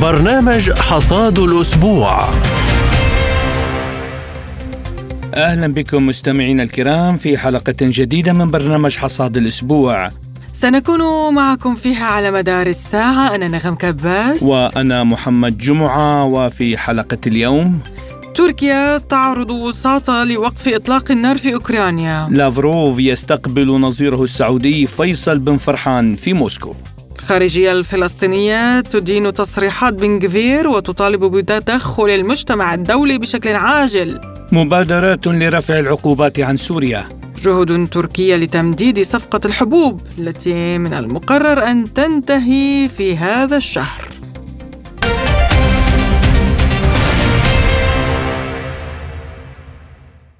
برنامج حصاد الأسبوع. أهلا بكم مستمعينا الكرام في حلقة جديدة من برنامج حصاد الأسبوع. سنكون معكم فيها على مدار الساعة. أنا نغم كباس. وأنا محمد جمعة وفي حلقة اليوم تركيا تعرض وساطة لوقف إطلاق النار في أوكرانيا. لافروف يستقبل نظيره السعودي فيصل بن فرحان في موسكو. الخارجية الفلسطينية تدين تصريحات بن جفير وتطالب بتدخل المجتمع الدولي بشكل عاجل. مبادرات لرفع العقوبات عن سوريا. جهود تركية لتمديد صفقة الحبوب التي من المقرر أن تنتهي في هذا الشهر.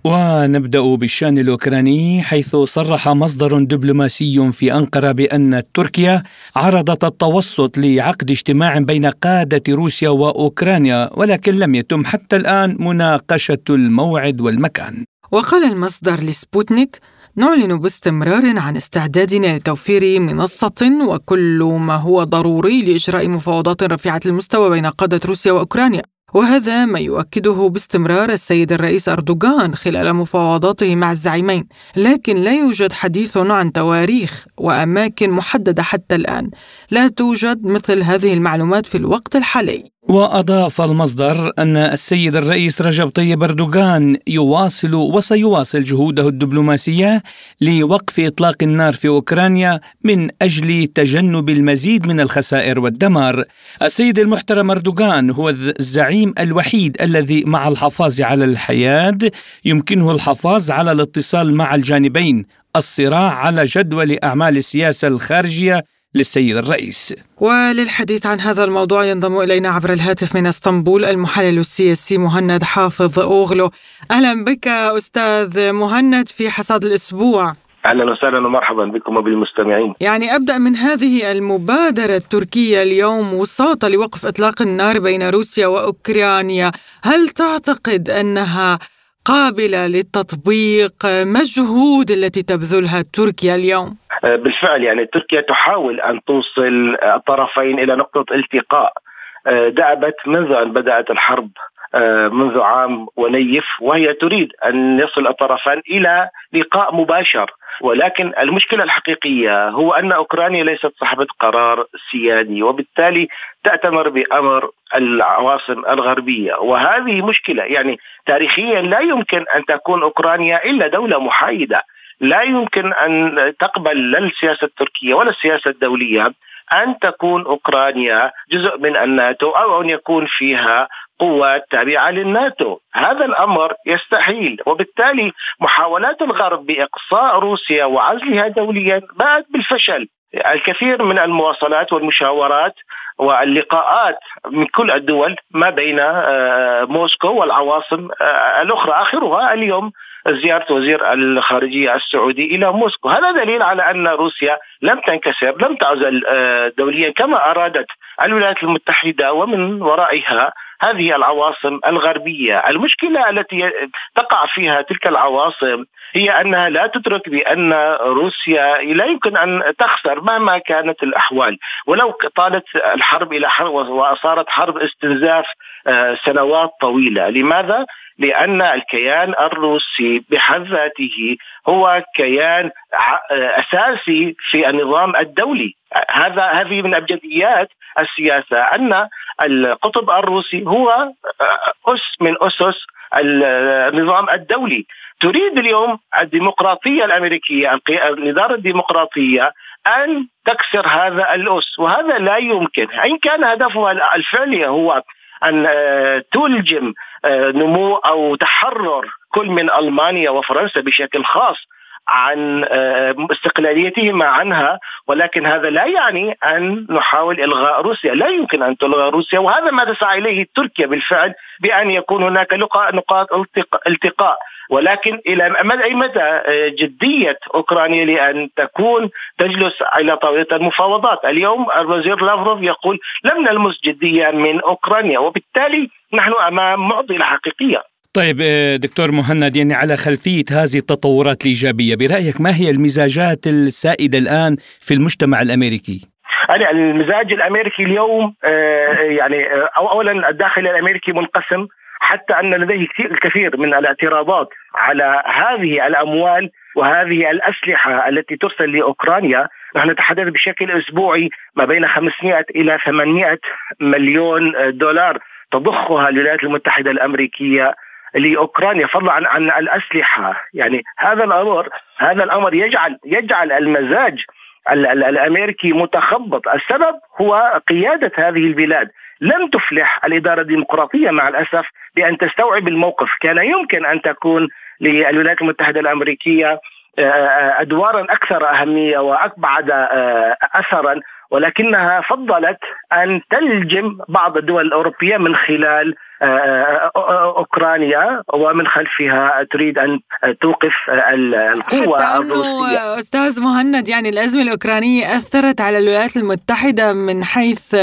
ونبدأ بالشأن الأوكراني حيث صرح مصدر دبلوماسي في أنقرة بأن تركيا عرضت التوسط لعقد اجتماع بين قادة روسيا وأوكرانيا ولكن لم يتم حتى الآن مناقشة الموعد والمكان. وقال المصدر لسبوتنيك نعلن باستمرار عن استعدادنا لتوفير منصة وكل ما هو ضروري لإجراء مفاوضات رفيعة المستوى بين قادة روسيا وأوكرانيا وهذا ما يؤكده باستمرار السيد الرئيس أردوغان خلال مفاوضاته مع الزعيمين لكن لا يوجد حديث عن تواريخ وأماكن محددة حتى الآن. لا توجد مثل هذه المعلومات في الوقت الحالي. وأضاف المصدر أن السيد الرئيس رجب طيب أردوغان يواصل وسيواصل جهوده الدبلوماسية لوقف إطلاق النار في أوكرانيا من أجل تجنب المزيد من الخسائر والدمار. السيد المحترم أردوغان هو الزعيم الوحيد الذي مع الحفاظ على الحياة يمكنه الحفاظ على الاتصال مع الجانبين الصراع على جدول أعمال السياسة الخارجية للسيد الرئيس. وللحديث عن هذا الموضوع ينضم إلينا عبر الهاتف من إسطنبول المحلل السياسي مهند حافظ أوغلو. أهلا بك أستاذ مهند في حصاد الأسبوع. أهلا وسهلا ومرحبا بكم وبالمستمعين. يعني أبدأ من هذه المبادرة التركيه اليوم وساطه لوقف إطلاق النار بين روسيا وأوكرانيا، هل تعتقد أنها قابلة للتطبيق؟ ما الجهود التي تبذلها تركيا اليوم؟ آه، بالفعل يعني تركيا تحاول أن توصل الطرفين إلى نقطة التقاء آه، دأبت منذ أن بدأت الحرب منذ عام ونيف وهي تريد أن يصل الطرفان إلى لقاء مباشر. ولكن المشكلة الحقيقية هو أن أوكرانيا ليست صاحبة قرار سيادي وبالتالي تأتمر بأمر العواصم الغربية. وهذه مشكلة يعني تاريخيا لا يمكن أن تكون أوكرانيا إلا دولة محايدة. لا يمكن أن تقبل لا السياسة التركية ولا السياسة الدولية أن تكون أوكرانيا جزء من الناتو أو أن يكون فيها قوات تابعة للناتو، هذا الأمر يستحيل وبالتالي محاولات الغرب بإقصاء روسيا وعزلها دوليا باءت بالفشل، الكثير من المواصلات والمشاورات واللقاءات من كل الدول ما بين آه، موسكو والعواصم آه، الأخرى. آخرها اليوم زيارة وزير الخارجية السعودي إلى موسكو. هذا دليل على أن روسيا لم تنكسر لم تعزل آه، دوليا كما أرادت الولايات المتحدة ومن ورائها هذه العواصم الغربية، المشكلة التي تقع فيها تلك العواصم هي أنها لا تدرك بأن روسيا لا يمكن أن تخسر مهما كانت الأحوال، ولو طالت الحرب إلى حرب وصارت حرب استنزاف آه، سنوات طويلة، لماذا؟ لأن الكيان الروسي بحد ذاته هو كيان أساسي في النظام الدولي. هذا هذه من ابجديات السياسة أن القطب الروسي هو أس من أسس النظام الدولي. تريد اليوم الديمقراطية الأمريكية الاداره الديمقراطية أن تكسر هذا الأس. وهذا لا يمكن. إن كان هدفها الفعلي هو أن آه، تلجم آه، نمو أو تحرر كل من ألمانيا وفرنسا بشكل خاص. عن آه، استقلاليتهما عنها ولكن هذا لا يعني أن نحاول إلغاء روسيا، لا يمكن أن تلغى روسيا وهذا ما تسعى إليه تركيا بالفعل بأن يكون هناك نقاط التقاء. ولكن إلى أي مدى آه، جدية أوكرانيا لأن تكون تجلس على طاولة المفاوضات، اليوم الوزير لافروف يقول لم نلمس جديه من أوكرانيا وبالتالي نحن أمام معضلة حقيقية. طيب آه، دكتور مهند يعني على خلفية هذه التطورات الإيجابية برأيك ما هي المزاجات السائدة الآن في المجتمع الأمريكي؟ يعني المزاج الأمريكي اليوم يعني اولا الداخل الأمريكي منقسم حتى أن لديه الكثير من الاعتراضات على هذه الأموال وهذه الأسلحة التي ترسل لأوكرانيا نحن نتحدث بشكل أسبوعي ما بين 500 إلى 800 مليون دولار تضخها الولايات المتحدة الأمريكية لأوكرانيا فضلا عن عن الأسلحة. يعني هذا الأمر هذا الأمر يجعل يجعل المزاج الأمريكي متخبط. السبب هو قيادة هذه البلاد. لم تفلح الإدارة الديمقراطية مع الأسف بأن تستوعب الموقف. كان يمكن أن تكون للولايات المتحدة الأمريكية آه، أدوارا أكثر أهمية وأبعد آه، اثرا ولكنها فضلت أن تلجم بعض الدول الأوروبية من خلال أوكرانيا ومن خلفها تريد أن توقف القوة حتى الروسية. أستاذ مهند يعني الأزمة الأوكرانية أثرت على الولايات المتحدة من حيث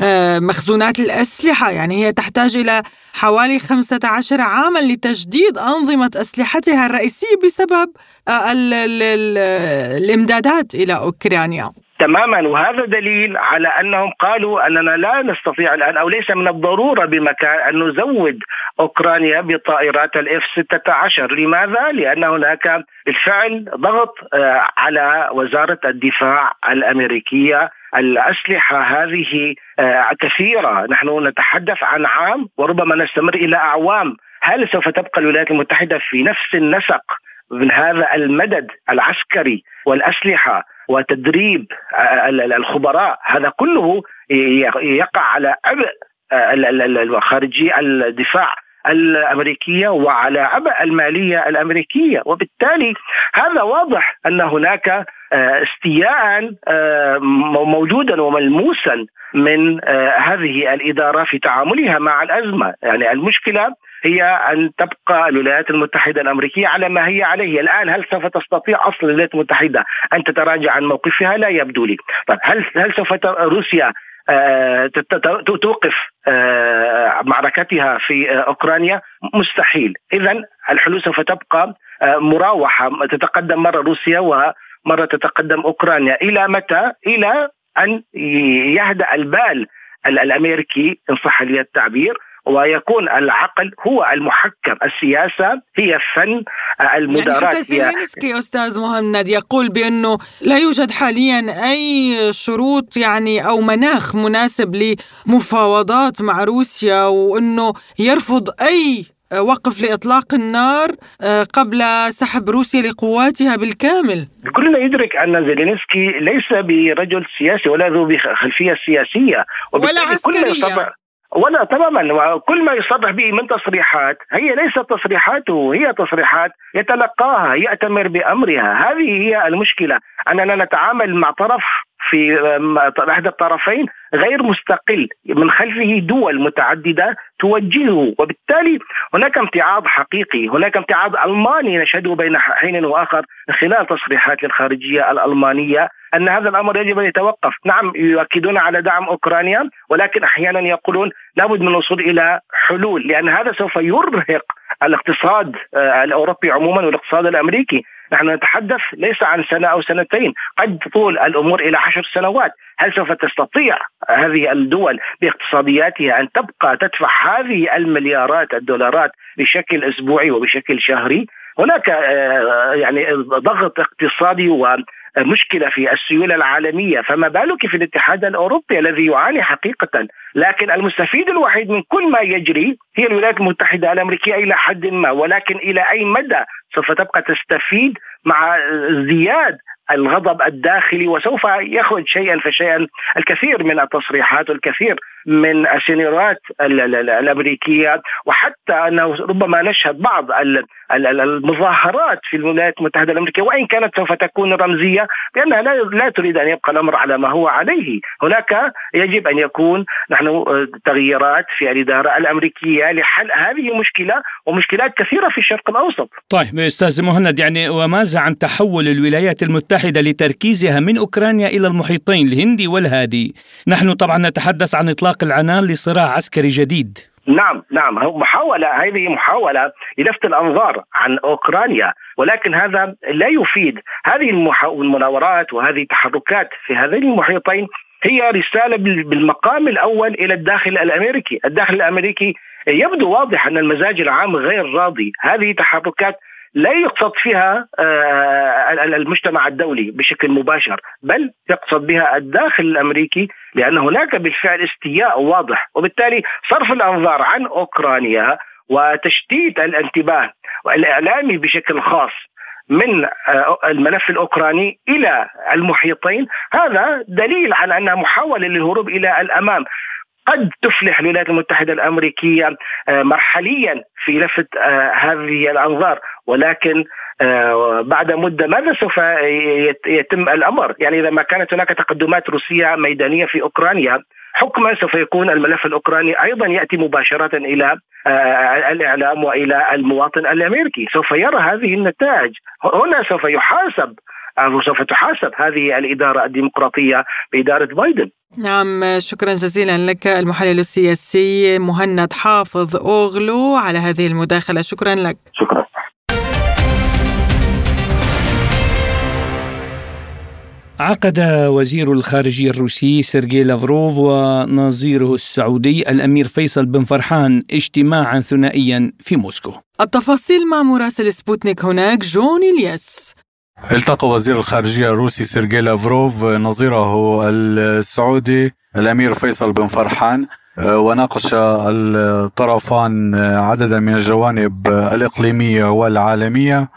آه، مخزونات الأسلحة. يعني هي تحتاج إلى حوالي 15 عاما لتجديد أنظمة أسلحتها الرئيسية بسبب آه، الإمدادات إلى أوكرانيا. تماما. وهذا دليل على أنهم قالوا أننا لا نستطيع الآن أو ليس من الضرورة بمكان أن نزود أوكرانيا بطائرات الإف 16 لماذا؟ لأن هناك بالفعل ضغط آه، على وزارة الدفاع الأمريكية الأسلحة هذه آه، كثيرة. نحن نتحدث عن عام وربما نستمر إلى أعوام. هل سوف تبقى الولايات المتحدة في نفس النسق من هذا المدد العسكري والأسلحة وتدريب آه، الخبراء. هذا كله يقع على عبء آه، خارجي الدفاع الأمريكية وعلى عبء المالية الأمريكية. وبالتالي هذا واضح أن هناك آه، استياء موجودا وملموسا من هذه الإدارة في تعاملها مع الأزمة. يعني المشكلة هي أن تبقى الولايات المتحدة الأمريكية على ما هي عليه. الآن هل سوف تستطيع أصلا الولايات المتحدة أن تتراجع عن موقفها؟ لا يبدو لي. طيب هل هل سوف روسيا آه، توقف آه، معركتها في أوكرانيا؟ مستحيل. اذا الحلول سوف تبقى آه، مراوحة. تتقدم مرة روسيا ومرة تتقدم أوكرانيا. إلى متى؟ إلى أن يهدأ البال الأمريكي إن صح لي التعبير. ويكون العقل هو المحكم السياسة هي فن المداراة يعني حتى زيلينسكي أستاذ مهند يقول بأنه لا يوجد حاليا أي شروط يعني أو مناخ مناسب لمفاوضات مع روسيا وأنه يرفض أي وقف لإطلاق النار آه، قبل سحب روسيا لقواتها بالكامل. كلنا يدرك أن زيلينسكي ليس برجل سياسي ولا ذو خلفية سياسية ولا عسكرية ولا تماما كل ما يصرح به من تصريحات هي ليست تصريحاته هي تصريحات يتلقاها يأتمر بأمرها. هذه هي المشكلة. أننا نتعامل مع طرف في احد الطرفين غير مستقل من خلفه دول متعددة توجهه. وبالتالي هناك امتعاض حقيقي هناك امتعاض ألماني نشهده بين حين وآخر خلال تصريحات الخارجية الألمانية أن هذا الأمر يجب أن يتوقف، نعم يؤكدون على دعم أوكرانيا ولكن أحيانا يقولون لابد من الوصول إلى حلول لأن هذا سوف يرهق الاقتصاد آه، الأوروبي عموما والاقتصاد الأمريكي، نحن نتحدث ليس عن سنة أو سنتين، قد تطول الأمور إلى عشر سنوات، هل سوف تستطيع هذه الدول باقتصادياتها أن تبقى تدفع هذه المليارات الدولارات بشكل أسبوعي وبشكل شهري؟ هناك آه، يعني ضغط اقتصادي و مشكله في السيولة العالمية. فما بالك في الاتحاد الأوروبي الذي يعاني حقيقة لكن المستفيد الوحيد من كل ما يجري هي الولايات المتحدة الأمريكية إلى حد ما ولكن إلى أي مدى سوف تبقى تستفيد مع ازدياد الغضب الداخلي وسوف يخرج شيئا فشيئا الكثير من التصريحات والكثير من السينيورات الامريكيه وحتى أنه ربما نشهد بعض المظاهرات في الولايات المتحدة الأمريكية وإن كانت سوف تكون رمزية لأنها لا تريد أن يبقى الأمر على ما هو عليه، هناك يجب أن يكون نحن تغييرات في الإدارة الأمريكية لحل هذه المشكلة ومشكلات كثيرة في الشرق الأوسط. طيب أستاذ مهند يعني وماذا عن تحول الولايات المتحدة لتركيزها من أوكرانيا إلى المحيطين الهندي والهادي؟ نحن طبعا نتحدث عن إطلاق العنان لصراع عسكري جديد. نعم نعم. محاولة هذه محاولة للفت الأنظار عن أوكرانيا ولكن هذا لا يفيد. هذه المناورات وهذه التحركات في هذين المحيطين هي رسالة بالمقام الأول إلى الداخل الأمريكي، الداخل الأمريكي يبدو واضح أن المزاج العام غير راضي، هذه تحركات لا يقصد فيها آه، المجتمع الدولي بشكل مباشر بل يقصد بها الداخل الأمريكي لأن هناك بالفعل استياء واضح وبالتالي صرف الأنظار عن أوكرانيا وتشتيت الانتباه الاعلامي بشكل خاص من آه، الملف الأوكراني إلى المحيطين هذا دليل على أنها محاولة للهروب إلى الأمام. قد تفلح الولايات المتحدة الأمريكية آه، مرحليا في لفت آه، هذه الأنظار. ولكن بعد مدة ماذا سوف يتم الأمر؟ يعني إذا ما كانت هناك تقدمات روسية ميدانية في أوكرانيا حكما سوف يكون الملف الأوكراني أيضا يأتي مباشرة إلى آه، الإعلام وإلى المواطن الأمريكي، سوف يرى هذه النتائج، هنا سوف يحاسب سوف تحاسب هذه الإدارة الديمقراطية بإدارة بايدن. نعم شكرا جزيلا لك المحلل السياسي مهند حافظ أوغلو على هذه المداخلة. شكرا لك. شكرا. عقد وزير الخارجية الروسي سيرجي لافروف ونظيره السعودي الأمير فيصل بن فرحان اجتماعا ثنائيا في موسكو. التفاصيل مع مراسل سبوتنيك هناك. جون الياس. التقى وزير الخارجية الروسي سيرجي لافروف نظيره السعودي الأمير فيصل بن فرحان وناقش الطرفان عددا من الجوانب الإقليمية والعالمية.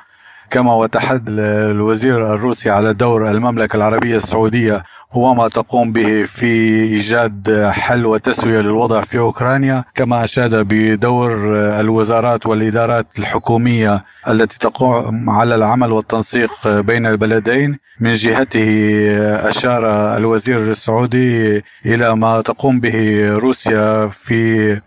كما وتحد الوزير الروسي على دور المملكة العربية السعودية وما تقوم به في إيجاد حل وتسوية للوضع في أوكرانيا كما أشاد بدور الوزارات والإدارات الحكومية التي تقوم على العمل والتنسيق بين البلدين. من جهته أشار الوزير السعودي إلى ما تقوم به روسيا في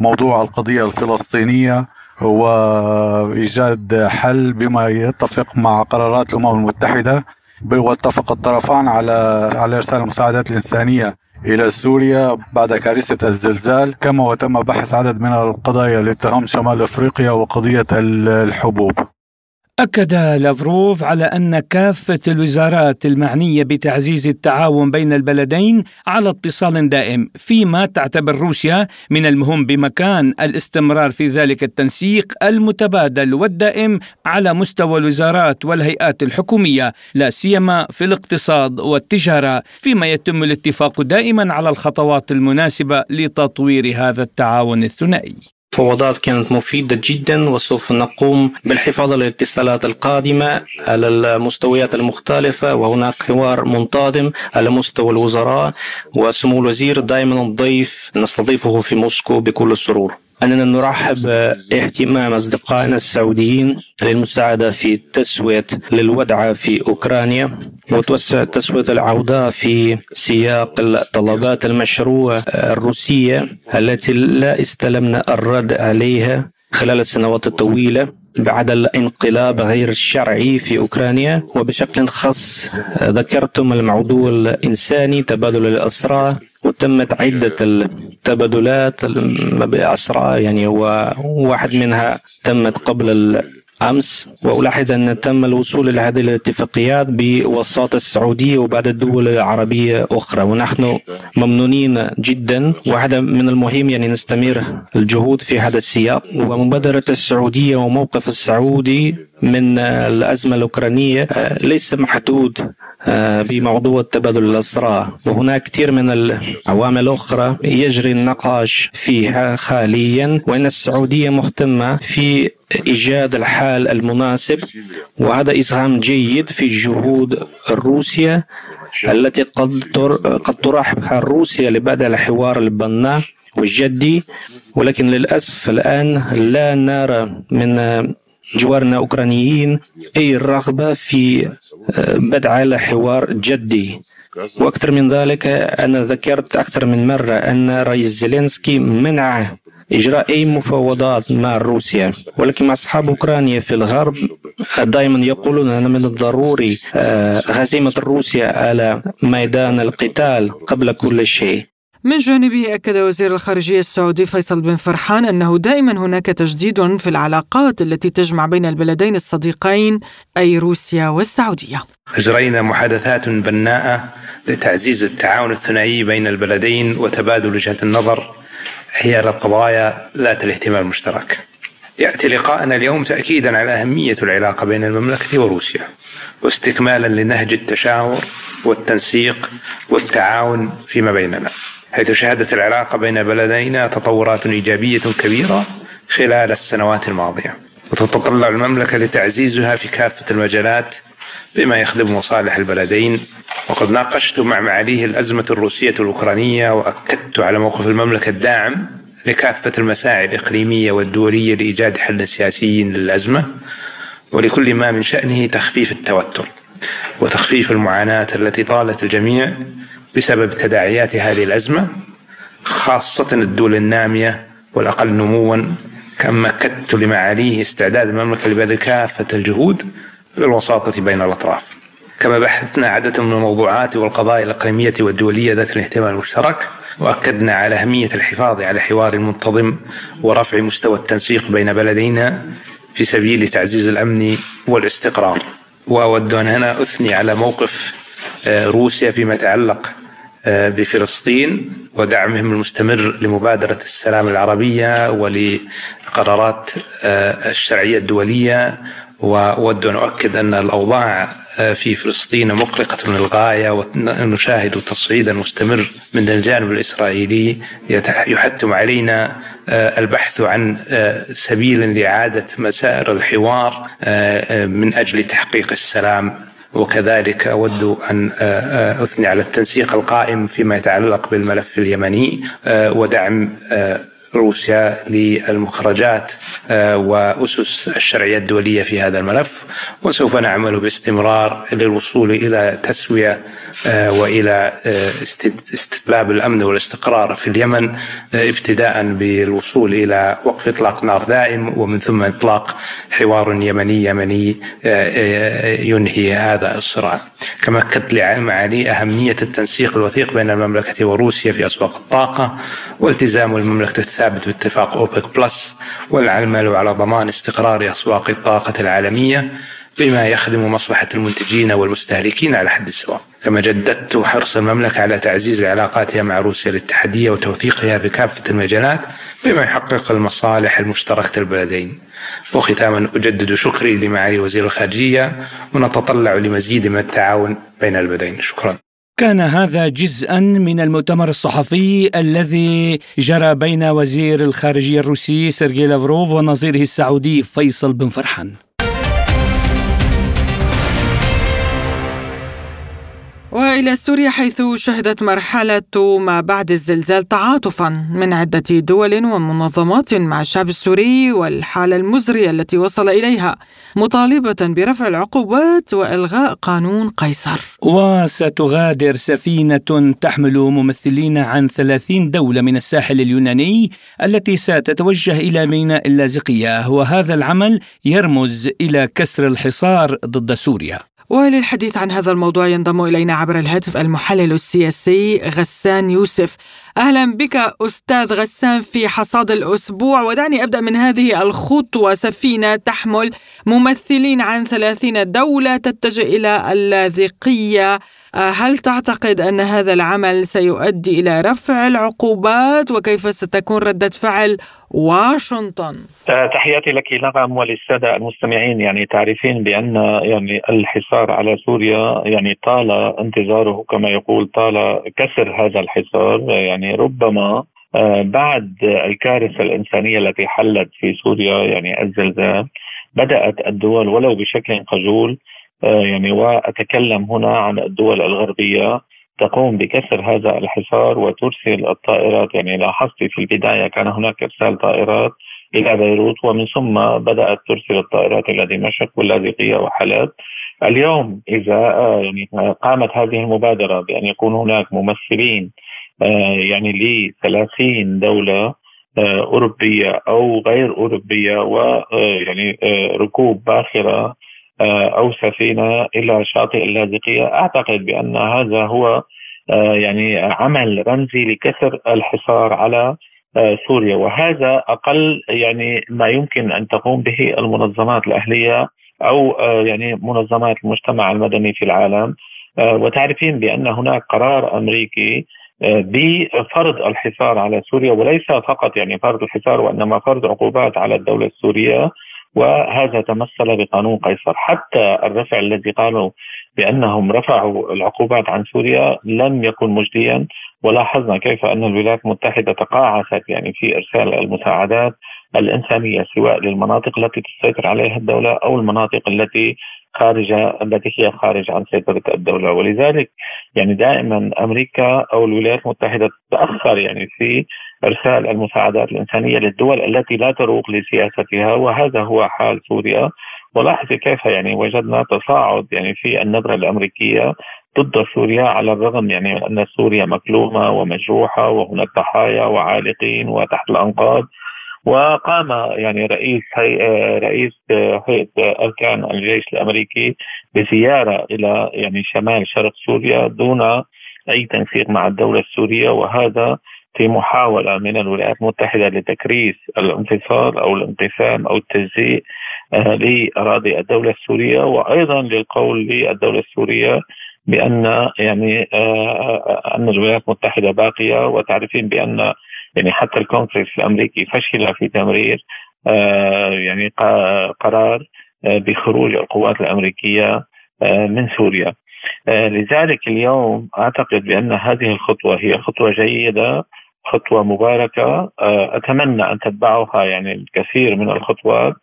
موضوع القضية الفلسطينية وإيجاد حل بما يتفق مع قرارات الأمم المتحدة. واتفق الطرفان على على إرسال المساعدات الإنسانية إلى سوريا بعد كارثة الزلزال كما وتم بحث عدد من القضايا تهم شمال أفريقيا وقضية الحبوب. أكد لافروف على أن كافة الوزارات المعنية بتعزيز التعاون بين البلدين على اتصال دائم فيما تعتبر روسيا من المهم بمكان الاستمرار في ذلك التنسيق المتبادل والدائم على مستوى الوزارات والهيئات الحكومية لا سيما في الاقتصاد والتجارة فيما يتم الاتفاق دائما على الخطوات المناسبة لتطوير هذا التعاون الثنائي. مفاوضات كانت مفيدة جدا وسوف نقوم بالحفاظ على الاتصالات القادمة على المستويات المختلفة وهناك حوار منتظم على مستوى الوزراء وسمو الوزير دائما ضيف نستضيفه في موسكو بكل سرور. أننا نرحب باهتمام أصدقائنا السعوديين للمساعدة في تسوية للودع في أوكرانيا وتوسع تسوية العودة في سياق الطلبات المشروع الروسية التي لا استلمنا الرد عليها خلال السنوات الطويلة. بعد الانقلاب غير الشرعي في أوكرانيا وبشكل خاص ذكرتم الموضوع الإنساني تبادل الأسرى وتمت عدة التبادلات بأسرى يعني هو واحد منها تمت قبل أمس وألاحظ أن تم الوصول إلى هذه الاتفاقيات بوساطة السعودية وبعد الدول العربية أخرى. ونحن ممنونين جدا. واحدة من المهم يعني نستمر الجهود في هذا السياق. ومبادرة السعودية وموقف السعودي من الأزمة الأوكرانية ليس محدود آه، بموضوع تبادل الأسرى. وهناك كثير من العوامل الأخرى يجري النقاش فيها حاليا وأن السعودية مهتمة في إيجاد الحال المناسب وهذا إسهام جيد في جهود روسيا التي قد قد ترحب روسيا لبدء الحوار البناء والجدي. ولكن للأسف الآن لا نرى من جوارنا أوكرانيين أي رغبة في آه، بدء حوار جدي. وأكثر من ذلك أنا ذكرت أكثر من مرة أن رئيس زيلينسكي منع إجراء أي مفاوضات مع روسيا ولكن مع أصحاب أوكرانيا في الغرب دائما يقولون أن من الضروري آه، هزيمة روسيا على ميدان القتال قبل كل شيء. من جانبه أكد وزير الخارجية السعودي فيصل بن فرحان أنه دائما هناك تجديد في العلاقات التي تجمع بين البلدين الصديقين أي روسيا والسعودية. أجرينا محادثات بناءة لتعزيز التعاون الثنائي بين البلدين وتبادل وجهات النظر حيال القضايا ذات الاهتمام المشترك. يأتي لقاءنا اليوم تاكيدا على أهمية العلاقة بين المملكة وروسيا واستكمالا لنهج التشاور والتنسيق والتعاون فيما بيننا. حيث شهدت العلاقة بين بلدينا تطورات إيجابية كبيرة خلال السنوات الماضية. وتتطلع المملكة لتعزيزها في كافة المجالات بما يخدم مصالح البلدين. وقد ناقشت مع معاليه الأزمة الروسية الأوكرانية وأكدت على موقف المملكة الداعم لكافة المساعي الإقليمية والدولية لإيجاد حل سياسي للأزمة. ولكل ما من شأنه تخفيف التوتر وتخفيف المعاناة التي طالت الجميع بسبب تداعيات هذه الأزمة خاصة الدول النامية والأقل نموا. كما أكدت لمعاليه استعداد المملكة لبذل كافة الجهود للوساطة بين الأطراف. كما بحثنا عدة من الموضوعات والقضايا الإقليمية والدولية ذات الاهتمام المشترك وأكدنا على أهمية الحفاظ على حوار منتظم ورفع مستوى التنسيق بين بلدينا في سبيل تعزيز الأمن والاستقرار. وأود أن هنا أثني على موقف آه، روسيا فيما يتعلق آه، بفلسطين ودعمهم المستمر لمبادرة السلام العربية ولقرارات آه، الشرعية الدولية وأود أن أؤكد أن الأوضاع آه، في فلسطين مقلقة للغاية ونشاهد تصعيدا مستمر من الجانب الإسرائيلي يحتم علينا آه، البحث عن آه، سبيل لإعادة مسائر الحوار من أجل تحقيق السلام. وكذلك أود أن أثني على التنسيق القائم فيما يتعلق بالملف اليمني ودعم روسيا للمخرجات آه، وأسس الشرعية الدولية في هذا الملف وسوف نعمل باستمرار للوصول إلى تسوية آه، وإلى آه، استتباب الأمن والاستقرار في اليمن ابتداء بالوصول إلى وقف إطلاق نار دائم ومن ثم إطلاق حوار يمني يمني ينهي هذا الصراع. كما أكدت لمعالي أهمية التنسيق الوثيق بين المملكة وروسيا في أسواق الطاقة والتزام المملكة الثابت باتفاق أوبك بلس والعمل على ضمان استقرار أسواق الطاقة العالمية بما يخدم مصلحة المنتجين والمستهلكين على حد السواء كما جددت حرص المملكة على تعزيز علاقاتها مع روسيا الاتحادية وتوثيقها في كافة المجالات بما يحقق المصالح المشتركة البلدين. وختاما أجدد شكري لمعالي وزير الخارجية ونتطلع لمزيد من التعاون بين البلدين. شكرا. كان هذا جزءا من المؤتمر الصحفي الذي جرى بين وزير الخارجية الروسي سيرجي لافروف ونظيره السعودي فيصل بن فرحان. وإلى سوريا حيث شهدت مرحلة ما بعد الزلزال تعاطفا من عدة دول ومنظمات مع الشعب السوري والحالة المزرية التي وصل إليها مطالبة برفع العقوبات وإلغاء قانون قيصر. وستغادر سفينة تحمل ممثلين عن 30 دولة من الساحل اليوناني التي ستتوجه إلى ميناء اللاذقية وهذا العمل يرمز إلى كسر الحصار ضد سوريا. وللحديث عن هذا الموضوع ينضم إلينا عبر الهاتف المحلل السياسي غسان يوسف. أهلا بك أستاذ غسان في حصاد الأسبوع. ودعني أبدأ من هذه الخطوة. سفينة تحمل ممثلين عن ثلاثين دولة تتجه إلى اللاذقية. آه، هل تعتقد أن هذا العمل سيؤدي إلى رفع العقوبات؟ وكيف ستكون ردة فعل واشنطن. تحياتي لك نغم وللسادة المستمعين يعني تعرفين بأن يعني الحصار على سوريا يعني طال انتظاره كما يقول طال كسر هذا الحصار. يعني ربما آه، بعد الكارثة الإنسانية التي حلت في سوريا يعني الزلزال بدأت الدول ولو بشكل خجول آه، يعني وأتكلم هنا عن الدول الغربية تقوم بكسر هذا الحصار وترسل الطائرات. يعني لاحظت في البداية كان هناك إرسال طائرات إلى بيروت ومن ثم بدأت ترسل الطائرات إلى دمشق واللاذقيه وحلب اليوم إذا آه، يعني قامت هذه المبادرة بأن يكون هناك ممثلين آه، يعني ل 30 دولة أوروبية أو غير أوروبية ويعني ركوب باخرة آه، أو سفينه إلى شاطئ اللاذقية. أعتقد بأن هذا هو آه، يعني عمل رمزي لكسر الحصار على آه، سوريا. وهذا أقل يعني ما يمكن أن تقوم به المنظمات الأهلية أو يعني منظمات المجتمع المدني في العالم. وتعرفين بأن هناك قرار أمريكي بفرض الحصار على سوريا وليس فقط يعني فرض الحصار وإنما فرض عقوبات على الدولة السورية. وهذا تمثل بقانون قيصر. حتى الرفع الذي قالوا بأنهم رفعوا العقوبات عن سوريا لم يكن مجديا. ولاحظنا كيف أن الولايات المتحدة تقاعست يعني في إرسال المساعدات الإنسانية سواء للمناطق التي تسيطر عليها الدولة أو المناطق التي خارجه التي هي خارج عن سيطرة الدولة. ولذلك يعني دائما أمريكا أو الولايات المتحدة تتأخر يعني في إرسال المساعدات الإنسانية للدول التي لا تروق لسياستها وهذا هو حال سوريا. ولاحظي كيف يعني وجدنا تصاعد يعني في النبره الأمريكية ضد سوريا على الرغم يعني أن سوريا مكلومة ومجروحة وهناك ضحايا وعالقين وتحت الأنقاض. وقام يعني رئيس هي رئيس هيئة أركان الجيش الأمريكي بزيارة إلى يعني شمال شرق سوريا دون أي تنسيق مع الدولة السورية. وهذا في محاولة من الولايات المتحدة لتكريس الانفصال أو الانقسام أو التجزيء آه، لأراضي الدولة السورية وأيضا للقول للدولة السورية بأن يعني آه، أن الولايات المتحدة باقية وتعرفين بأن يعني حتى الكونغرس الأمريكي فشل في تمرير آه، يعني قرار آه، بخروج القوات الأمريكية آه، من سوريا. لذلك اليوم أعتقد بأن هذه الخطوة هي خطوة جيدة خطوة مباركة أتمنى أن تتبعها يعني الكثير من الخطوات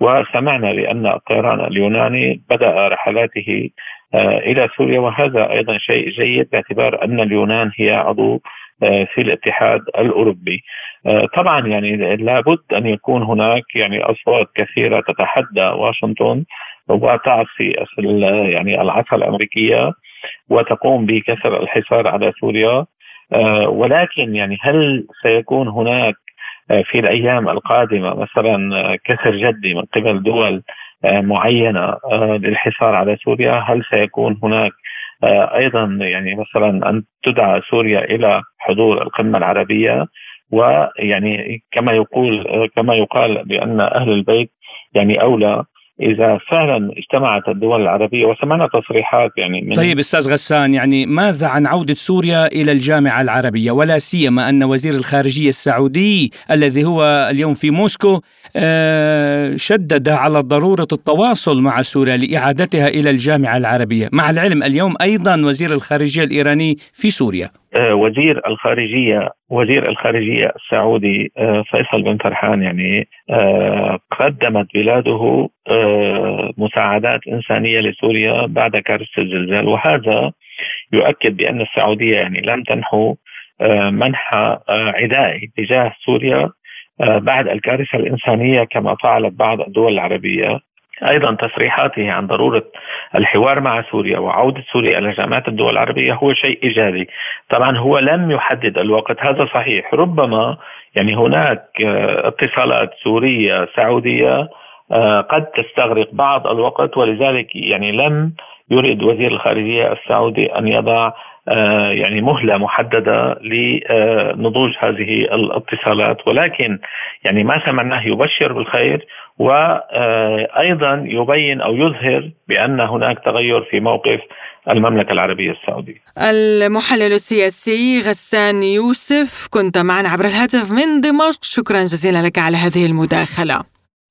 وسمعنا بأن الطيران اليوناني بدأ رحلاته إلى سوريا وهذا أيضا شيء جيد باعتبار أن اليونان هي عضو آه، في الاتحاد الأوروبي. آه، طبعا يعني لابد أن يكون هناك يعني أصوات كثيرة تتحدى واشنطن وتعصي يعني العصا الأمريكية وتقوم بكسر الحصار على سوريا آه، ولكن يعني هل سيكون هناك في الأيام القادمة مثلا كسر جدي من قبل دول معينة للحصار على سوريا هل سيكون هناك أيضا يعني مثلا أن تدعى سوريا إلى حضور القمة العربية؟ ويعني كما يقول كما يقال بأن أهل البيت يعني أولى إذا فعلا اجتمعت الدول العربية وسمعنا تصريحات يعني من طيب أستاذ غسان يعني ماذا عن عودة سوريا إلى الجامعة العربية ولا سيما أن وزير الخارجية السعودي الذي هو اليوم في موسكو آه، شدد على ضرورة التواصل مع سوريا لإعادتها إلى الجامعة العربية، مع العلم اليوم أيضا وزير الخارجية الإيراني في سوريا. آه، وزير الخارجية وزير الخارجية السعودي آه، فيصل بن فرحان يعني آه، قدمت بلاده مساعدات إنسانية لسوريا بعد كارثة الزلزال. وهذا يؤكد بأن السعودية يعني لم تنحو منح عدائي تجاه سوريا بعد الكارثة الإنسانية كما فعلت بعض الدول العربية. أيضا تصريحاته عن ضرورة الحوار مع سوريا وعودة سوريا إلى جامعه الدول العربية هو شيء إيجابي، طبعا هو لم يحدد الوقت هذا صحيح، ربما يعني هناك آه، اتصالات سورية سعودية آه، قد تستغرق بعض الوقت ولذلك يعني لم يريد وزير الخارجية السعودي أن يضع آه، يعني مهلة محددة لنضوج هذه الاتصالات. ولكن يعني ما سمعناه يبشر بالخير. وأيضا يبين أو يظهر بأن هناك تغير في موقف المملكة العربية السعودية. المحلل السياسي غسان يوسف كنت معنا عبر الهاتف من دمشق، شكرا جزيلا لك على هذه المداخلة.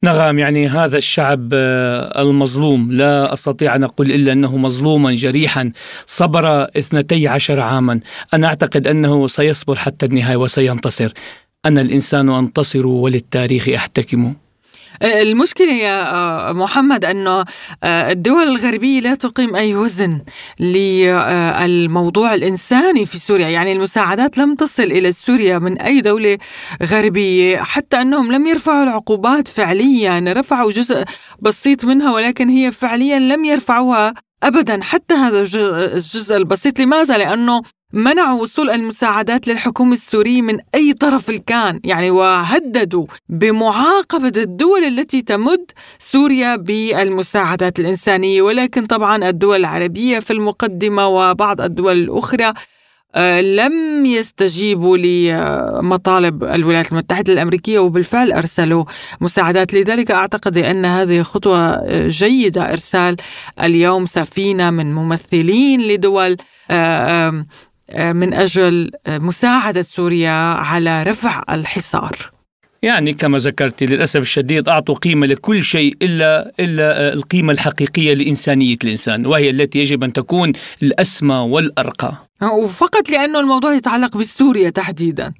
نعم يعني هذا الشعب آه، المظلوم. لا أستطيع أن أقول إلا أنه مظلوما جريحا. صبر اثنتي عشر عاما. أنا أعتقد أنه سيصبر حتى النهاية وسينتصر. أنا الإنسان أنتصر وللتاريخ أحتكم. المشكلة يا آه، محمد أنه آه، الدول الغربية لا تقيم أي وزن للموضوع الإنساني في سوريا. يعني المساعدات لم تصل إلى سوريا من أي دولة غربية حتى أنهم لم يرفعوا العقوبات فعليا رفعوا جزء بسيط منها ولكن هي فعليا لم يرفعوها ابدا. حتى هذا الجزء البسيط لماذا؟ لأنه منعوا وصول المساعدات للحكومة السورية من أي طرف كان يعني وهددوا بمعاقبة الدول التي تمد سوريا بالمساعدات الإنسانية. ولكن طبعا الدول العربية في المقدمة وبعض الدول الأخرى آه، لم يستجيبوا لمطالب الولايات المتحدة الأمريكية وبالفعل أرسلوا مساعدات. لذلك أعتقد أن هذه خطوة جيدة. إرسال اليوم سفينة من ممثلين لدول من أجل مساعدة سوريا على رفع الحصار يعني كما ذكرت للأسف الشديد أعطوا قيمة لكل شيء إلا إلا القيمة الحقيقية لإنسانية الإنسان وهي التي يجب أن تكون الأسمى والأرقى. وفقط لأنه الموضوع يتعلق بسوريا تحديدا.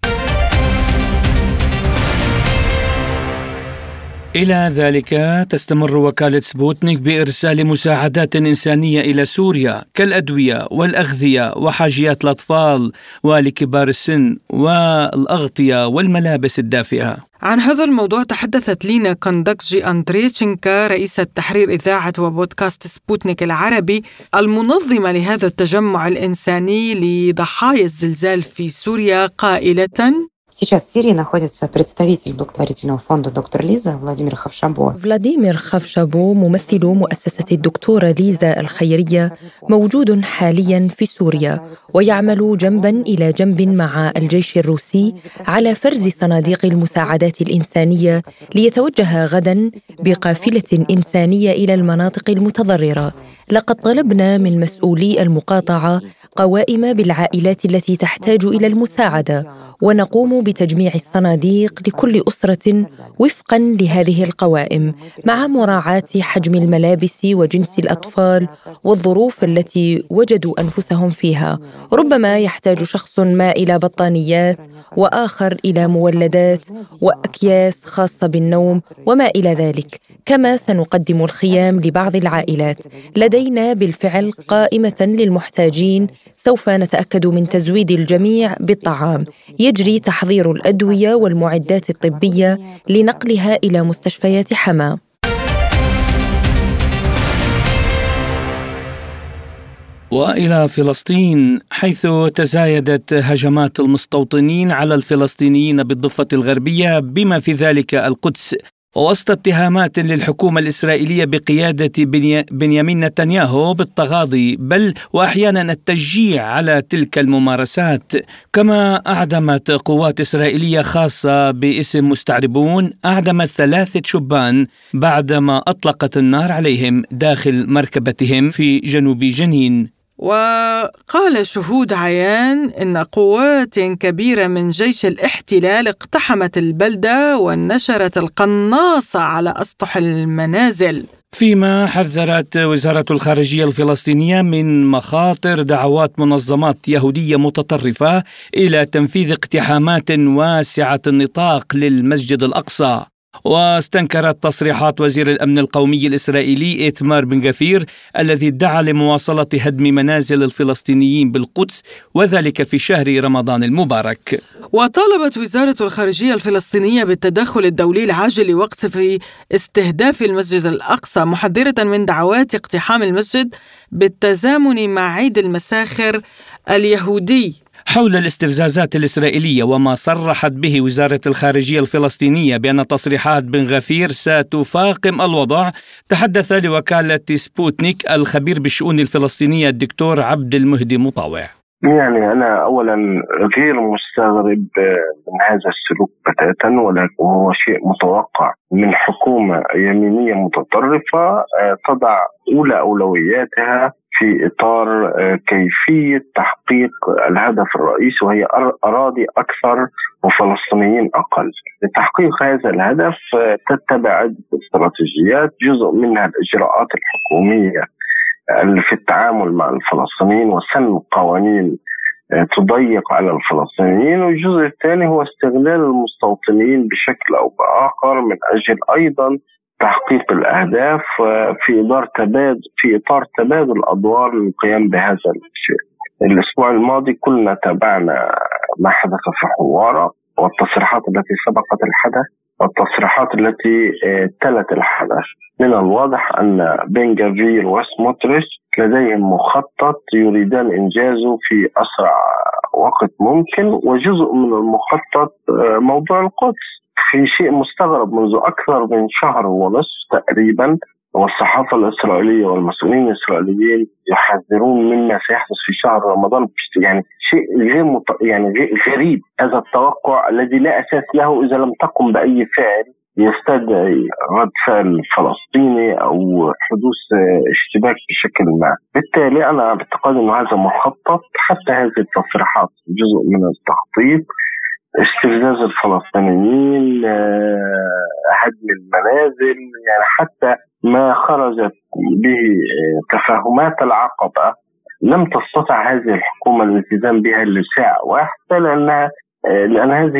إلى ذلك تستمر وكالة سبوتنيك بإرسال مساعدات إنسانية إلى سوريا كالأدوية والأغذية وحاجيات الأطفال ولكبار السن والأغطية والملابس الدافئة. عن هذا الموضوع تحدثت لينا كوندكجي أندريتشنكا رئيسة تحرير إذاعة وبودكاست سبوتنيك العربي المنظمة لهذا التجمع الإنساني لضحايا الزلزال في سوريا قائلة Сейчас в Сирии находится представитель благотворительного фонда доктор Лиза Владимир Хавшабо. فلاديمير خافشابو ممثل مؤسسة الدكتورة ليزا الخيرية موجود حاليا في سوريا ويعمل جنبا إلى جنب مع الجيش الروسي على فرز صناديق المساعدات الإنسانية ليتوجه غدا بقافلة إنسانية إلى المناطق المتضررة لقد طلبنا من مسؤولي المقاطعة قوائم بالعائلات التي تحتاج إلى المساعدة ونقوم بتجميع الصناديق لكل أسرة وفقا لهذه القوائم مع مراعاة حجم الملابس وجنس الأطفال والظروف التي وجدوا أنفسهم فيها. ربما يحتاج شخص ما إلى بطانيات وآخر إلى مولدات وأكياس خاصة بالنوم والى إلى ذلك. كما سنقدم الخيام لبعض العائلات. لدينا بالفعل قائمة للمحتاجين سوف نتأكد من تزويد الجميع بالطعام. يجري تحضير الأدوية والمعدات الطبية لنقلها إلى مستشفيات حما. وإلى فلسطين حيث تزايدت هجمات المستوطنين على الفلسطينيين بالضفة الغربية بما في ذلك القدس. ووسط اتهامات للحكومة الإسرائيلية بقيادة بنيامين نتنياهو بالتغاضي بل وأحيانا التشجيع على تلك الممارسات. كما أعدمت قوات إسرائيلية خاصة باسم مستعربون أعدمت ثلاثة شبان بعدما أطلقت النار عليهم داخل مركبتهم في جنوب جنين. وقال شهود عيان إن قوات كبيرة من جيش الاحتلال اقتحمت البلدة ونشرت القناصه على أسطح المنازل. فيما حذرت وزارة الخارجية الفلسطينية من مخاطر دعوات منظمات يهودية متطرفة إلى تنفيذ اقتحامات واسعة النطاق للمسجد الأقصى. واستنكرت تصريحات وزير الأمن القومي الإسرائيلي إيتمار بن غفير الذي دعا لمواصلة هدم منازل الفلسطينيين بالقدس وذلك في شهر رمضان المبارك. وطالبت وزارة الخارجية الفلسطينية بالتدخل الدولي العاجل لوقف استهداف المسجد الأقصى محذرة من دعوات اقتحام المسجد بالتزامن مع عيد المساخر اليهودي حول الاستفزازات الإسرائيلية وما صرحت به وزارة الخارجية الفلسطينية بأن تصريحات بن غفير ستفاقم الوضع تحدث لوكالة سبوتنيك الخبير بالشؤون الفلسطينية الدكتور عبد المهدي مطاوع. يعني أنا أولا غير مستغرب من هذا السلوك بتاتا ولكن هو شيء متوقع من حكومة يمينية متطرفة آه، تضع أولى أولوياتها في إطار آه، كيفية تحقيق الهدف الرئيسي وهي أراضي أكثر وفلسطينيين أقل. لتحقيق هذا الهدف آه، تتبع عده استراتيجيات جزء منها الإجراءات الحكومية في التعامل مع الفلسطينيين وسن قوانين آه، تضيق على الفلسطينيين والجزء الثاني هو استغلال المستوطنين بشكل أو بآخر من أجل أيضا تحقيق الأهداف في إطار تبادل في إطار تبادل الادوار للقيام بهذا الشيء. الأسبوع الماضي كلنا تابعنا ما حدث في حوارة والتصريحات التي سبقت الحدث والتصريحات التي آه، تلت الحدث من الواضح أن بن جافير لديهم مخطط يريدان انجازه في أسرع وقت ممكن وجزء من المخطط آه، موضوع القدس. في شيء مستغرب منذ أكثر من شهر ونصف تقريبا والصحافة الإسرائيلية والمسؤولين الإسرائيليين يحذرون مما سيحدث في شهر رمضان. يعني شيء غير مط... يعني غريب هذا التوقع الذي لا أساس له إذا لم تقم بأي فعل. يستدعي رد فعل فلسطيني أو حدوث اشتباك بشكل ما، بالتالي أنا بعتقد إنه هذا مخطط. حتى هذه التصريحات جزء من التخطيط. استفزاز الفلسطينيين آه، هدم المنازل يعني حتى ما خرجت به آه، تفاهمات العقبة. لم تستطع هذه الحكومة الالتزام بها لساعه واحدة لأنها آه، لأن هذه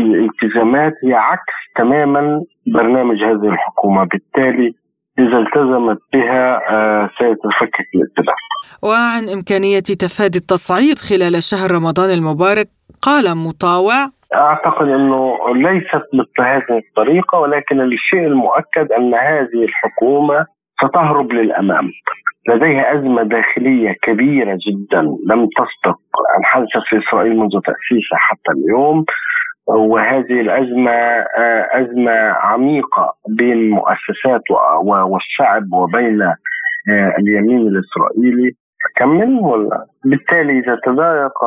الالتزامات هي عكس تماما برنامج هذه الحكومة بالتالي إذا التزمت بها سيتفكك الائتلاف وعن إمكانية تفادي التصعيد خلال شهر رمضان المبارك قال مطاوع أعتقد إنه ليست مثل هذه الطريقة ولكن الشيء المؤكد أن هذه الحكومة ستهرب للأمام. لديها أزمة داخلية كبيرة جدا. لم تسبق ان حدثت في إسرائيل منذ تأسيسها حتى اليوم. وهذه الأزمة آه، أزمة عميقة بين المؤسسات والشعب وبين آه، اليمين الإسرائيلي. كمل ولا بالتالي إذا تضايق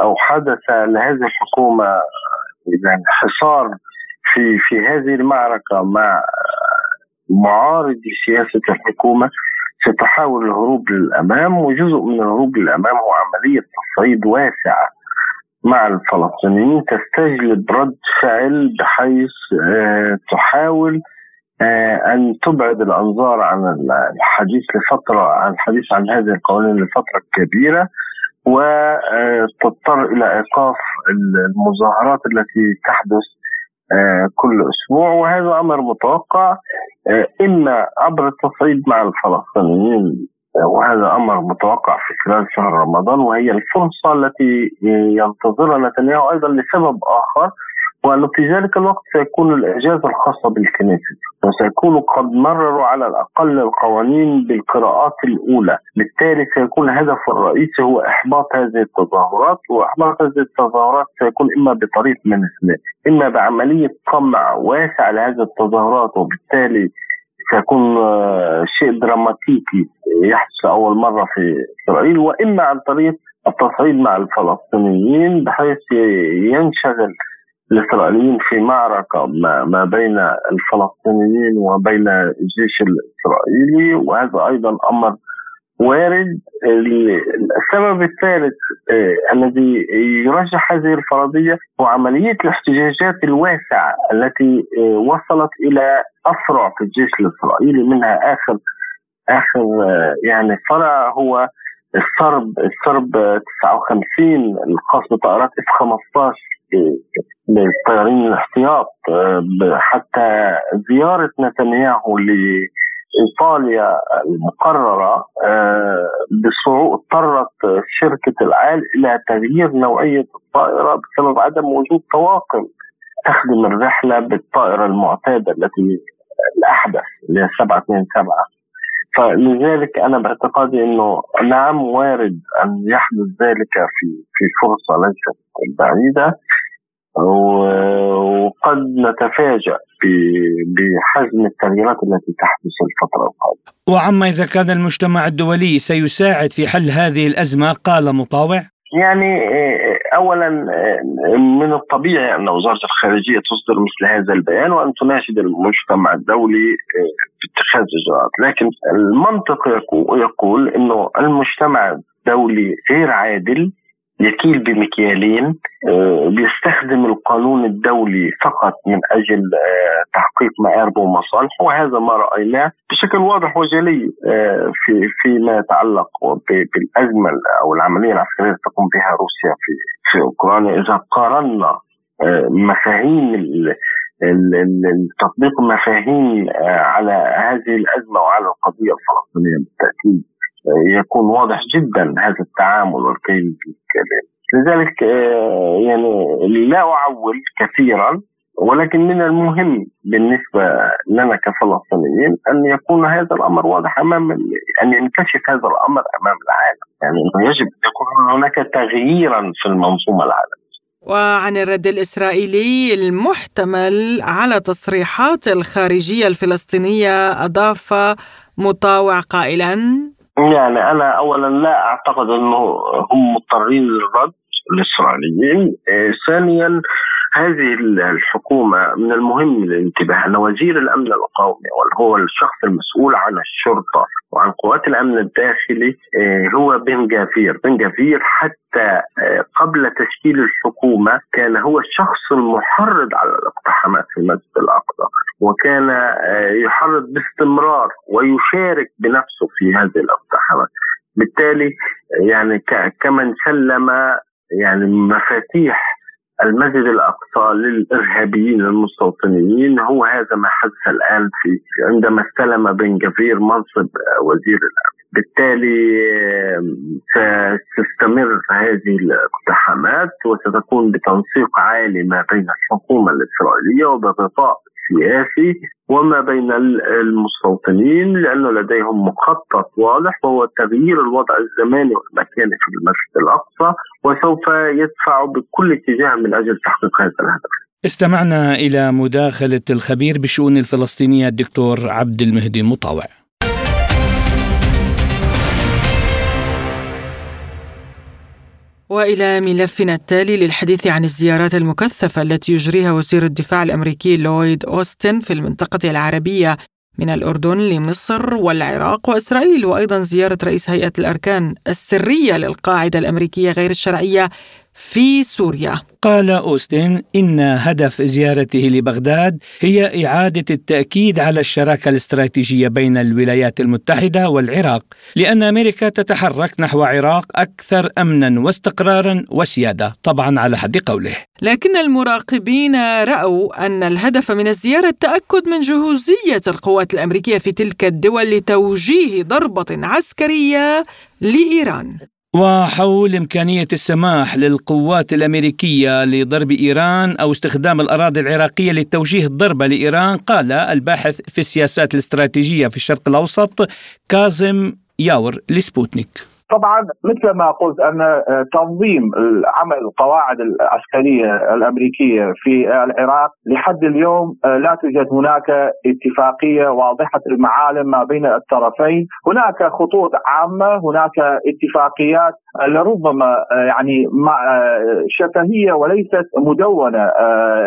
أو حدث لهذه الحكومة إذا حصار في في هذه المعركة مع معارض سياسه الحكومة ستحاول الهروب للأمام وجزء من الهروب للأمام هو عملية تصعيد واسعة مع الفلسطينيين تستجلب رد فعل بحيث آه، تحاول آه، أن تبعد الأنظار عن الحديث لفترة عن الحديث عن هذه القوانين لفترة كبيرة وتضطر إلى إيقاف المظاهرات التي تحدث آه، كل أسبوع وهذا أمر متوقع آه، اما عبر التصعيد مع الفلسطينيين. وهذا أمر متوقع في خلال شهر رمضان وهي الفرصة التي ينتظرها نتنياهو أيضا لسبب آخر وأنه في ذلك الوقت سيكون الإعجاز الخاصة بالكنيسة وسيكونوا قد مرروا على الأقل القوانين بالقراءات الأولى. بالتالي سيكون الهدف الرئيسي هو إحباط هذه التظاهرات وإحباط هذه التظاهرات سيكون إما بطريق من اثنين إما بعملية قمع واسع لهذه التظاهرات وبالتالي سيكون آه، شيء دراماتيكي يحدث لأول مرة في إسرائيل وإما عن طريق التصعيد مع الفلسطينيين بحيث ينشغل الإسرائيليين في معركة ما, بين الفلسطينيين وبين الجيش الإسرائيلي وهذا أيضا أمر وارد. السبب الثالث آه الذي يرجح هذه الفرضية هو عملية الاحتجاجات الواسعة التي آه وصلت إلى أفرع في الجيش الإسرائيلي. منها آخر آخر آه يعني فرع هو الصرب الصرب 59 الخاص بطائرات إف 15 للطيارين الاحتياط حتى زيارة نتنياهو لإيطاليا المقررة اضطرت شركة العال إلى تغيير نوعية الطائرة بسبب عدم وجود طواقم تخدم الرحلة بالطائرة المعتادة التي الأحدث اللي هي 727 فلذلك أنا باعتقادي إنه نعم وارد أن يحدث ذلك في في فرصة ليست بعيدة. وقد نتفاجأ بحجم التغييرات التي تحدث الفترة القادمة. وعما إذا كان المجتمع الدولي سيساعد في حل هذه الأزمة؟ قال مطاوع. يعني آه، اولا آه، من الطبيعي أن وزارة الخارجية تصدر مثل هذا البيان وأن تناشد المجتمع الدولي باتخاذ آه، إجراءات، لكن المنطق يقول إنه المجتمع الدولي غير عادل يكيل بمكيالين آه، بيستخدم القانون الدولي فقط من أجل آه، تحقيق مآربه ومصالحه وهذا ما رأيناه بشكل واضح وجلي آه، في فيما يتعلق بالأزمة أو العملية العسكرية التي تقوم بها روسيا في في أوكرانيا. إذا قارنا مفاهيم تطبيق مفاهيم على هذه الأزمة وعلى القضية الفلسطينية بالتأكيد. يكون واضح جدا هذا التعامل والكيل بالكلام لذلك آه، يعني لا أعول كثيرا ولكن من المهم بالنسبة لنا كفلسطينيين أن يكون هذا الأمر واضح أمام أن ينكشف هذا الأمر أمام العالم. يعني يجب أن يكون هناك تغييرا في المنظومة العالمية. وعن الرد الإسرائيلي المحتمل على تصريحات الخارجية الفلسطينية أضاف مطاوع قائلا يعني أنا أولا لا أعتقد أنه هم مضطرين للرد الإسرائيليين آه، ثانيا هذه الحكومة من المهم الانتباه أن وزير الأمن القومي وهو الشخص المسؤول عن الشرطة وعن قوات الأمن الداخلي آه، هو بن جافير. بن جافير حتى آه، قبل تشكيل الحكومة كان هو الشخص المحرض على الاقتحامات في المسجد الأقصى وكان آه، يحرض باستمرار ويشارك بنفسه في هذه الاقتحامات. بالتالي يعني كمن سلم يعني مفاتيح المسجد الأقصى للإرهابيين المستوطنين هو هذا ما حدث الآن في عندما استلم بن جفير منصب وزير الأمن. بالتالي ستستمر هذه الاقتحامات وستكون بتنسيق عالي ما بين الحكومة الإسرائيلية وبغطاء سياسي وما بين المستوطنين لأنه لديهم مخطط واضح وهو تغيير الوضع الزماني والمكاني في المسجد الأقصى وسوف يدفع بكل اتجاه من أجل تحقيق هذا الهدف. استمعنا إلى مداخلة الخبير بالشؤون الفلسطينية الدكتور عبد المهدي مطاوع. وإلى ملفنا التالي للحديث عن الزيارات المكثفة التي يجريها وزير الدفاع الأمريكي لويد أوستن في المنطقة العربية من الأردن لمصر والعراق وإسرائيل وأيضا زيارة رئيس هيئة الأركان السرية للقاعدة الأمريكية غير الشرعية في سوريا. قال أوستن إن هدف زيارته لبغداد هي إعادة التأكيد على الشراكة الاستراتيجية بين الولايات المتحدة والعراق لأن أمريكا تتحرك نحو عراق أكثر أمنا واستقرارا وسيادة. طبعا على حد قوله. لكن المراقبين رأوا أن الهدف من الزيارة التأكد من جهوزية القوات الأمريكية في تلك الدول لتوجيه ضربة عسكرية لإيران. وحول إمكانية السماح للقوات الأمريكية لضرب إيران أو استخدام الأراضي العراقية لتوجيه الضربة لإيران قال الباحث في السياسات الاستراتيجية في الشرق الأوسط كازم ياور لسبوتنيك. طبعا مثل ما قلت أن آه، تنظيم عمل القواعد العسكرية الأمريكية في العراق لحد اليوم آه، لا توجد هناك اتفاقية واضحة المعالم ما بين الطرفين، هناك خطوط عامة، هناك اتفاقيات لربما آه، يعني شفهية وليست مدونة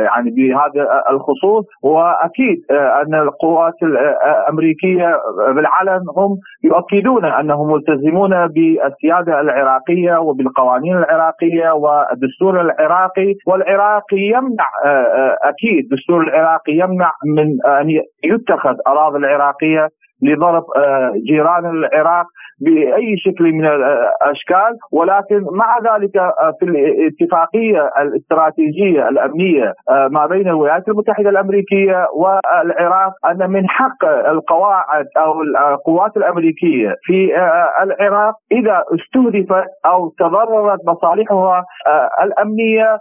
يعني بهذا الخصوص. وأكيد أن القوات الأمريكية بالعلن هم يؤكدون أنهم ملتزمون ب بالسياده العراقيه وبالقوانين العراقيه والدستور العراقي والعراق يمنع آه، آه، أكيد الدستور العراقي يمنع من أن يتخذ أراضي العراقية لضرب آه، جيران العراق بأي شكل من الاشكال ولكن مع ذلك آه، في الاتفاقية الاستراتيجية الأمنية آه، ما بين الولايات المتحدة الأمريكية والعراق أن من حق القواعد أو القوات الأمريكية في العراق إذا استهدفت أو تضررت مصالحها الأمنية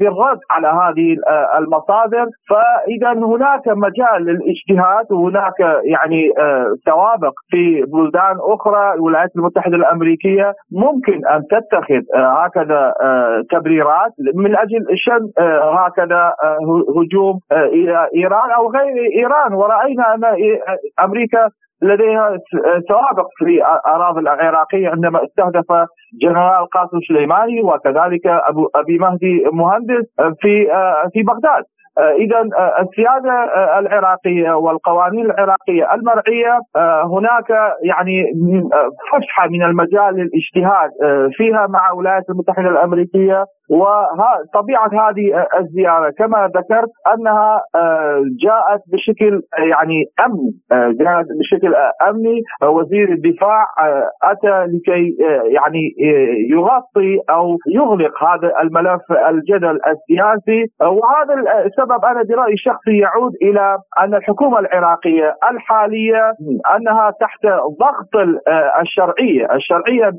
بالرد على هذه المصادر. فإذا هناك مجال للاجتهاد وهناك يعني سوابق في بلدان أخرى الولايات المتحدة الأمريكية ممكن أن تتخذ هكذا تبريرات من أجل شن هكذا هجوم إلى إيران أو غير إيران. ورأينا أن أمريكا لديها سوابق في أراضي العراقية عندما استهدف جنرال قاسم سليماني وكذلك ابو أبي مهدي مهندس في في بغداد. آه، إذا آه، السيادة آه، العراقية والقوانين العراقية المرعية هناك يعني فسحة من المجال للاجتهاد فيها مع الولايات المتحدة الأمريكية. وطبيعه هذه الزيارة كما ذكرت أنها جاءت بشكل يعني أمني جاءت بشكل أمني. وزير الدفاع أتى لكي يعني يغطي أو يغلق هذا الملف الجدل السياسي. وهذا السبب أنا برأيي الشخصي يعود إلى أن الحكومة العراقية الحالية أنها تحت ضغط الشرعية، الشرعية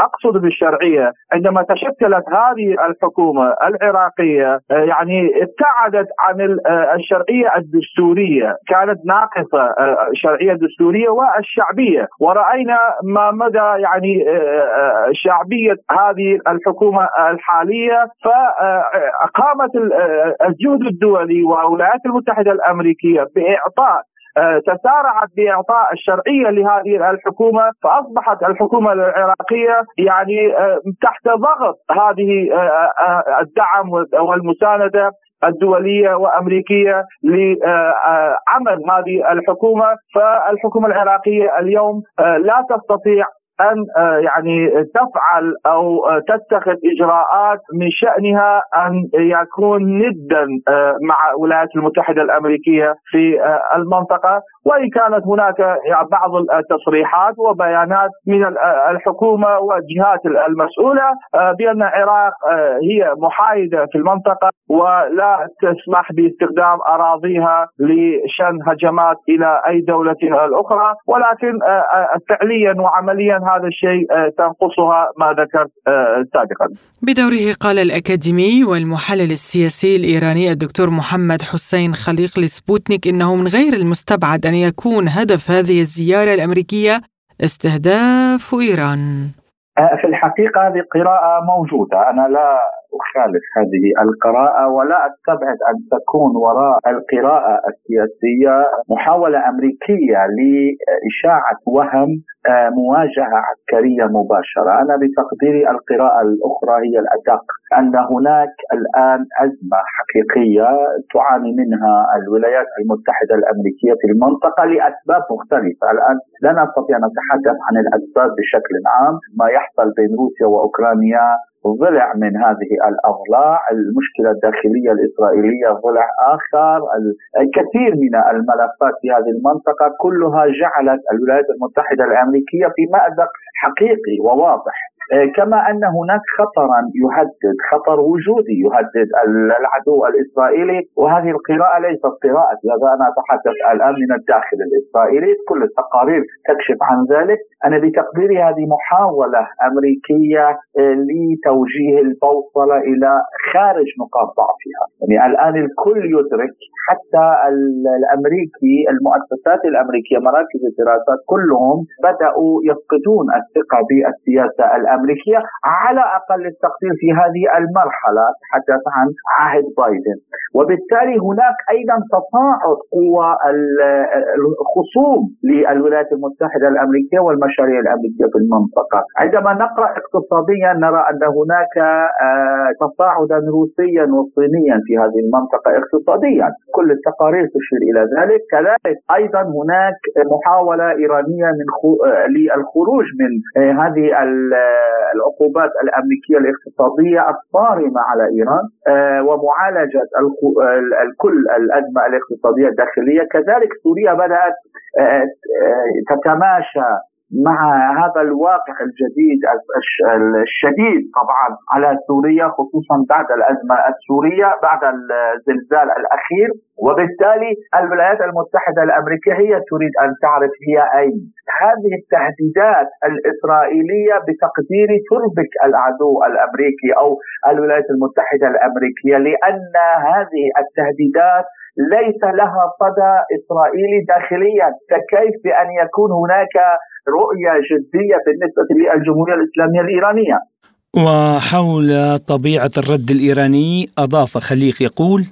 أقصد بالشرعية عندما تشكلت هذه الحكومة العراقية يعني ابتعدت عن الشرعية الدستورية، كانت ناقصة الشرعية الدستورية والشعبية، ورأينا ما مدى يعني شعبية هذه الحكومة الحالية. فاقامت الجهد الدولي والولايات المتحدة الأمريكية بإعطاء تسارعت بإعطاء الشرعية لهذه الحكومة فأصبحت الحكومة العراقية يعني تحت ضغط هذه الدعم والمساندة الدولية وأمريكية لعمل هذه الحكومة. فالحكومة العراقية اليوم لا تستطيع أن يعني تفعل أو تتخذ إجراءات من شأنها أن يكون ندا مع الولايات المتحدة الأمريكية في المنطقة. وإن كانت هناك يعني بعض التصريحات وبيانات من الحكومة والجهات المسؤولة بأن العراق هي محايدة في المنطقة ولا تسمح باستخدام أراضيها لشن هجمات إلى أي دولة أخرى. ولكن فعليا وعمليا هذا الشيء تنقصها ما ذكرت سابقا. بدوره قال الأكاديمي والمحلل السياسي الإيراني الدكتور محمد حسين خليق لسبوتنيك إنه من غير المستبعد أن يكون هدف هذه الزيارة الأمريكية استهداف إيران. في الحقيقة هذه قراءة موجودة، أنا لا أخالف هذه القراءة ولا أستبعد أن تكون وراء القراءة السياسية محاولة أمريكية لإشاعة وهم مواجهة عسكرية مباشرة. أنا بتقديري القراءة الأخرى هي الأدق أن هناك الآن أزمة حقيقية تعاني منها الولايات المتحدة الأمريكية في المنطقة لأسباب مختلفة. الآن لا نستطيع أن نتحدث عن الأسباب بشكل عام ما يحصل بين روسيا وأوكرانيا ضلع من هذه الأضلاع، المشكلة الداخلية الإسرائيلية ضلع آخر، الكثير من الملفات في هذه المنطقة كلها جعلت الولايات المتحدة الأمريكية في مأزق حقيقي وواضح. كما أن هناك خطرا يهدد خطر وجودي يهدد العدو الإسرائيلي وهذه القراءة ليست قراءتي هذا أنا اتحدث الآن من الداخل الإسرائيلي. كل التقارير تكشف عن ذلك. أنا بتقديري هذه محاولة أمريكية لتوجيه البوصلة إلى خارج نقاط ضعفها. يعني الآن الكل يدرك حتى الأمريكي المؤسسات الأمريكية مراكز الدراسات كلهم بدأوا يفقدون الثقة بالسياسة الأمريكية. الأمريكية على أقل التقدير في هذه المرحلة تحدث عن عهد بايدن. وبالتالي هناك أيضا تصاعد قوى الخصوم للولايات المتحدة الأمريكية والمشاريع الأمريكية في المنطقة. عندما نقرأ اقتصاديا نرى أن هناك تصاعدا روسيا وصينيا في هذه المنطقة اقتصاديا. كل التقارير تشير إلى ذلك. كذلك أيضا هناك محاولة إيرانية من للخروج من هذه العقوبات الأمريكية الاقتصادية الصارمة على إيران ومعالجة كل الأزمة الاقتصادية الداخلية. كذلك سوريا بدأت تتماشى مع هذا الواقع الجديد الشديد طبعا على سوريا خصوصا بعد الأزمة السورية بعد الزلزال الأخير. وبالتالي الولايات المتحدة الأمريكية هي تريد أن تعرف هي أين. هذه التهديدات الإسرائيلية بتقديري تربك العدو الأمريكي أو الولايات المتحدة الأمريكية لأن هذه التهديدات ليس لها صدى إسرائيلي داخليا. فكيف بأن يكون هناك رؤية جدية بالنسبة للجمهورية الإسلامية الإيرانية؟ وحول طبيعة الرد الإيراني أضاف خليق يقول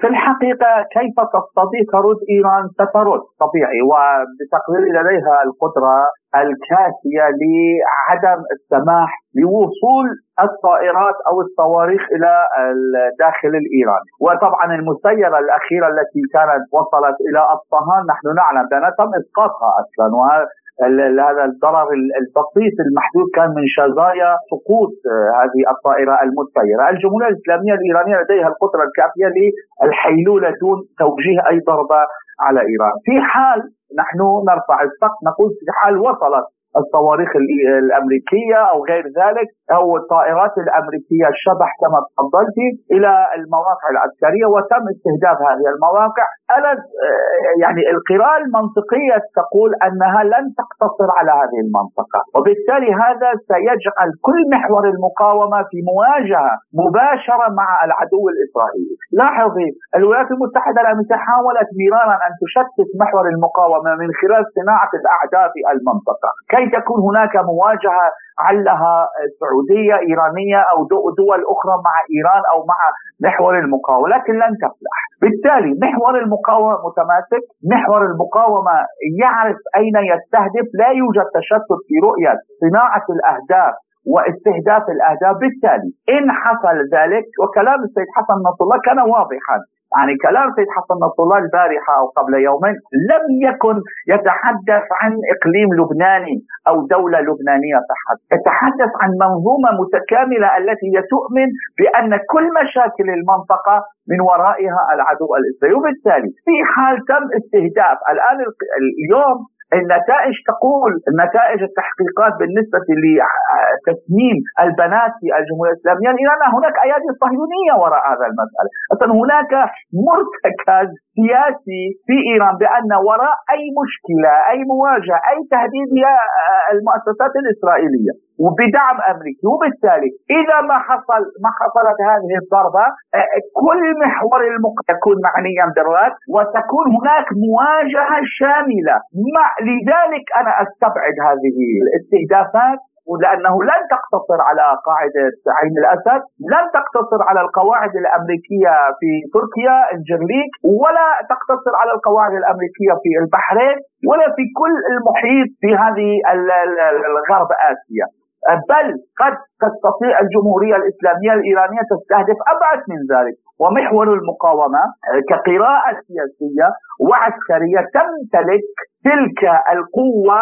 في الحقيقة كيف تستطيع ترد إيران سترد طبيعي وبتقديري لديها القدرة الكافية لعدم السماح بوصول الطائرات أو الصواريخ إلى الداخل الإيراني، وطبعا المسيرة الأخيرة التي كانت وصلت إلى أصفهان نحن نعلم بأن تم إسقاطها أصلا هذا الضرر البسيط المحدود كان من شظايا سقوط هذه الطائرة المسيرة الجمهورية الإسلامية الإيرانية لديها القدرة الكافية للحيلولة دون توجيه أي ضربة على إيران. في حال نحن نرفع السقف نقول في حال وصلت الصواريخ الأمريكية أو غير ذلك أو الطائرات الأمريكية الشبح كما تفضلت إلى المواقع العسكرية وتم استهداف هذه المواقع. أنا يعني القراءة المنطقية تقول أنها لن تقتصر على هذه المنطقة وبالتالي هذا سيجعل كل محور المقاومة في مواجهة مباشرة مع العدو الإسرائيلي. لاحظي الولايات المتحدة الامريكيه حاولت مرارا أن تشتت محور المقاومة من خلال صناعة الأعداء في المنطقة. كي تكون هناك مواجهة علها سعودية إيرانية أو دول أخرى مع إيران أو مع محور المقاومة لكن لن تفلح. بالتالي محور المقاومة متماسك محور المقاومة يعرف أين يستهدف لا يوجد تشتت في رؤية صناعة الأهداف واستهداف الأهداف. بالتالي إن حصل ذلك وكلام السيد حسن نصر الله كان واضحا يعني كلام سيد حسن نصر الله البارحة أو قبل يومين لم يكن يتحدث عن إقليم لبناني أو دولة لبنانية فحسب يتحدث عن منظومة متكاملة التي تؤمن بأن كل مشاكل المنطقة من ورائها العدو الإسرائيلي. وبالتالي في حال تم استهداف الآن اليوم النتائج تقول نتائج التحقيقات بالنسبة لتسميم البنات في الجمهورية الإسلامية. الإيران هناك أيادي صهيونية وراء هذا المسألة. أصلا هناك مرتكز سياسي في إيران بأن وراء أي مشكلة أي مواجهة أي تهديد هي المؤسسات الإسرائيلية. وبدعم أمريكي وبالتالي إذا ما حصل ما حصلت هذه الضربة كل محور المق يكون معنيا بالرد وتكون هناك مواجهة شاملة مع لذلك أنا أستبعد هذه الاستهدافات ولأنه لن تقتصر على قاعدة عين الأسد، لن تقتصر على القواعد الأمريكية في تركيا الجرليك، ولا تقتصر على القواعد الأمريكية في البحرين، ولا في كل المحيط في هذه الغرب آسيا. بل قد تستطيع الجمهورية الإسلامية الإيرانية تستهدف ابعد من ذلك. ومحور المقاومة كقراءة سياسية وعسكرية تمتلك تلك القوة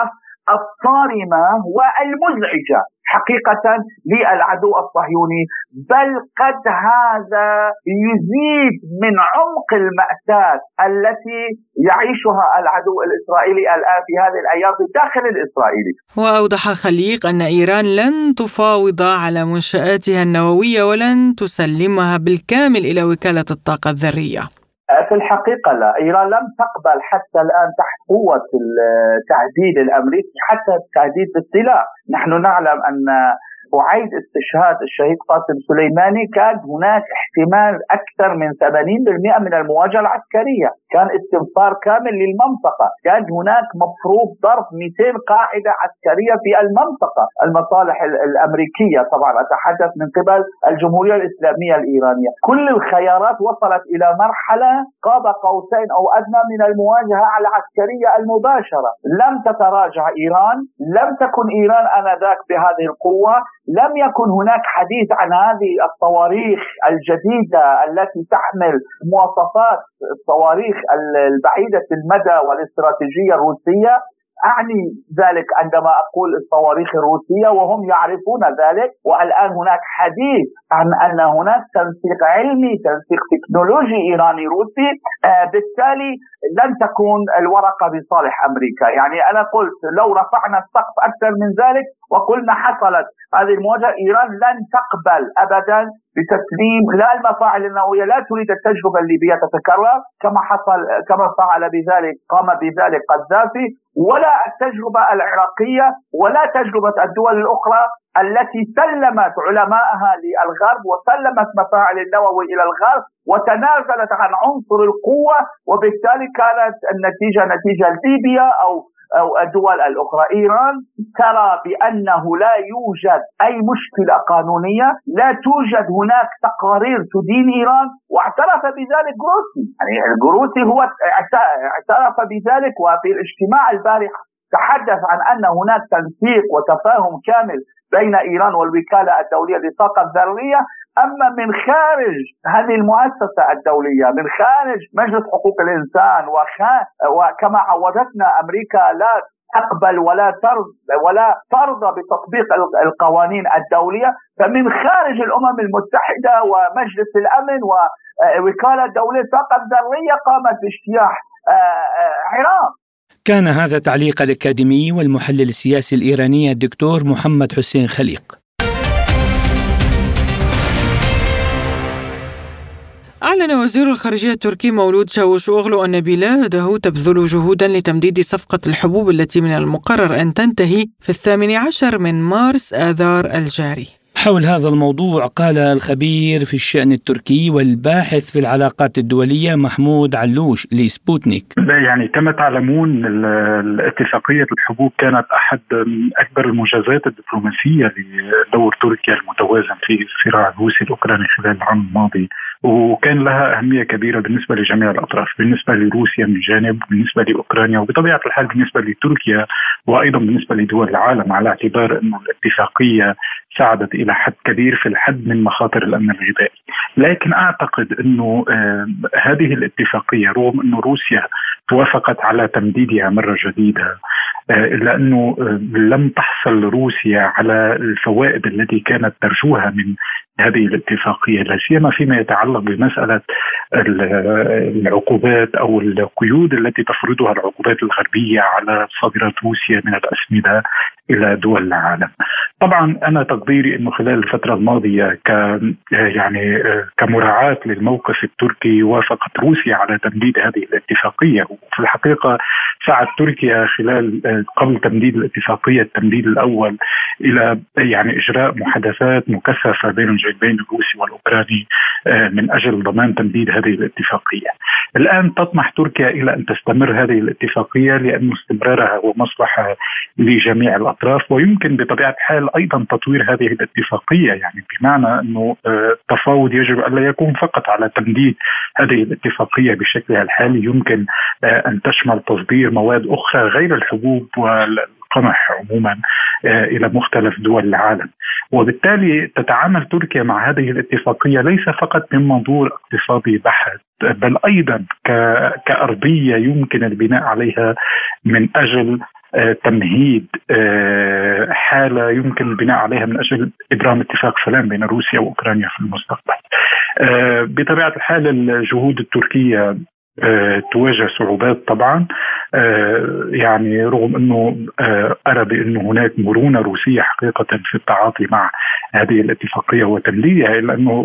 الصارمة والمزعجة حقيقة للعدو الصهيوني. بل قد هذا يزيد من عمق المأساة التي يعيشها العدو الإسرائيلي الآن في هذه الأيام في الداخل الإسرائيلي وأوضح خليق أن إيران لن تفاوض على منشآتها النووية ولن تسلمها بالكامل إلى وكالة الطاقة الذرية. في الحقيقة لا. إيران لم تقبل حتى الآن تحت قوة التهديد الأمريكي حتى التهديد بالسلاح نحن نعلم أن وعيد استشهاد الشهيد قاسم سليماني كان هناك احتمال أكثر من 80% من المواجهة العسكرية، كان استنفار كامل للمنطقة، كان هناك مفروض ضرب 200 قاعدة عسكرية في المنطقة، المصالح الأمريكية طبعا أتحدث من قبل الجمهورية الإسلامية الإيرانية، كل الخيارات وصلت إلى مرحلة قاب قوسين أو أدنى من المواجهة العسكرية المباشرة، لم تتراجع إيران، لم تكن إيران آنذاك بهذه القوة، لم يكن هناك حديث عن هذه الصواريخ الجديدة التي تحمل مواصفات الصواريخ البعيدة المدى والاستراتيجية الروسية. أعني ذلك عندما أقول الصواريخ الروسية وهم يعرفون ذلك. والآن هناك حديث عن أن هناك تنسيق علمي تنسيق تكنولوجي إيراني روسي آه بالتالي لن تكون الورقة بصالح أمريكا. يعني أنا قلت لو رفعنا السقف أكثر من ذلك وقلنا حصلت. هذه المواجهة إيران لن تقبل ابدا بتسليم لا المفاعل النووية لا تريد التجربة الليبية تتكرر كما حصل كما فعل بذلك قام بذلك قذافي ولا التجربة العراقية ولا تجربة الدول الأخرى التي سلمت علماءها للغرب وسلمت مفاعل النووي إلى الغرب وتنازلت عن عنصر القوة وبالتالي كانت النتيجة نتيجة ليبيا أو أو الدول الأخرى. إيران ترى بأنه لا يوجد أي مشكلة قانونية لا توجد هناك تقارير تدين إيران واعترف بذلك جروسي يعني الجروسي هو اعترف بذلك وفي الاجتماع البارح تحدث عن أن هناك تنسيق وتفاهم كامل بين إيران والوكالة الدولية للطاقة الذرية. أما من خارج هذه المؤسسة الدولية من خارج مجلس حقوق الإنسان وكما عودتنا أمريكا لا تقبل ولا ترضى ولا ترضى بتطبيق القوانين الدولية فمن خارج الأمم المتحدة ومجلس الأمن ووكالة دولية الطاقه الذريه قامت باجتياح عراق. كان هذا تعليق الأكاديمي والمحلل السياسي الإيراني الدكتور محمد حسين خليق. أعلن وزير الخارجية التركي مولود شاوشوغلو أن بلاده تبذل جهودا لتمديد صفقة الحبوب التي من المقرر أن تنتهي في الثامن عشر من مارس آذار الجاري. حول هذا الموضوع قال الخبير في الشأن التركي والباحث في العلاقات الدولية محمود علوش لسبوتنيك. يعني كما تعلمون اتفاقية الحبوب كانت أحد أكبر المنجزات الدبلوماسية لدور تركيا المتوازن في الصراع الروسي الأوكراني خلال العام الماضي. وكان لها أهمية كبيرة بالنسبة لجميع الأطراف بالنسبة لروسيا من جانب بالنسبة لأوكرانيا وبطبيعة الحال بالنسبة لتركيا وأيضا بالنسبة لدول العالم على اعتبار أن الاتفاقية ساعدت إلى حد كبير في الحد من مخاطر الأمن الغذائي، لكن أعتقد أنه آه هذه الاتفاقية رغم انه روسيا توافقت على تمديدها مرة جديدة آه إلا أنه آه لم تحصل روسيا على الفوائد التي كانت ترجوها من هذه الاتفاقية لا سيما فيما يتعلق بمسألة العقوبات أو القيود التي تفرضها العقوبات الغربية على صادرات روسيا من الأسمدة إلى دول العالم. طبعا أنا تقديري إنه خلال الفترة الماضية ك يعني كمراعاة للموقف التركي وافقت روسيا على تمديد هذه الاتفاقية وفي الحقيقة سعت تركيا خلال قبل تمديد الاتفاقية التمديد الأول إلى يعني إجراء محادثات مكثفة بين الجانبين الروسي والأوكراني من أجل ضمان تمديد هذه الاتفاقية. الآن تطمح تركيا إلى أن تستمر هذه الاتفاقية لأن استمرارها هو مصلحة لجميع الأطراف ويمكن بطبيعة الحال أيضا تطوير هذه الاتفاقية يعني بمعنى أنه التفاوض يجب أن لا يكون فقط على تمديد هذه الاتفاقية بشكلها الحالي يمكن أن تشمل تصدير مواد أخرى غير الحبوب والقمح عموما إلى مختلف دول العالم. وبالتالي تتعامل تركيا مع هذه الاتفاقية ليس فقط من منظور اقتصادي بحت بل أيضا كأرضية يمكن البناء عليها من أجل تمهيد حالة يمكن البناء عليها من أجل إبرام اتفاق سلام بين روسيا وأوكرانيا في المستقبل. بطبيعة الحال الجهود التركية تواجه صعوبات طبعا يعني رغم إنه أرى بانه هناك مرونة روسية حقيقة في التعاطي مع هذه الاتفاقية وتمديدها إلا أنه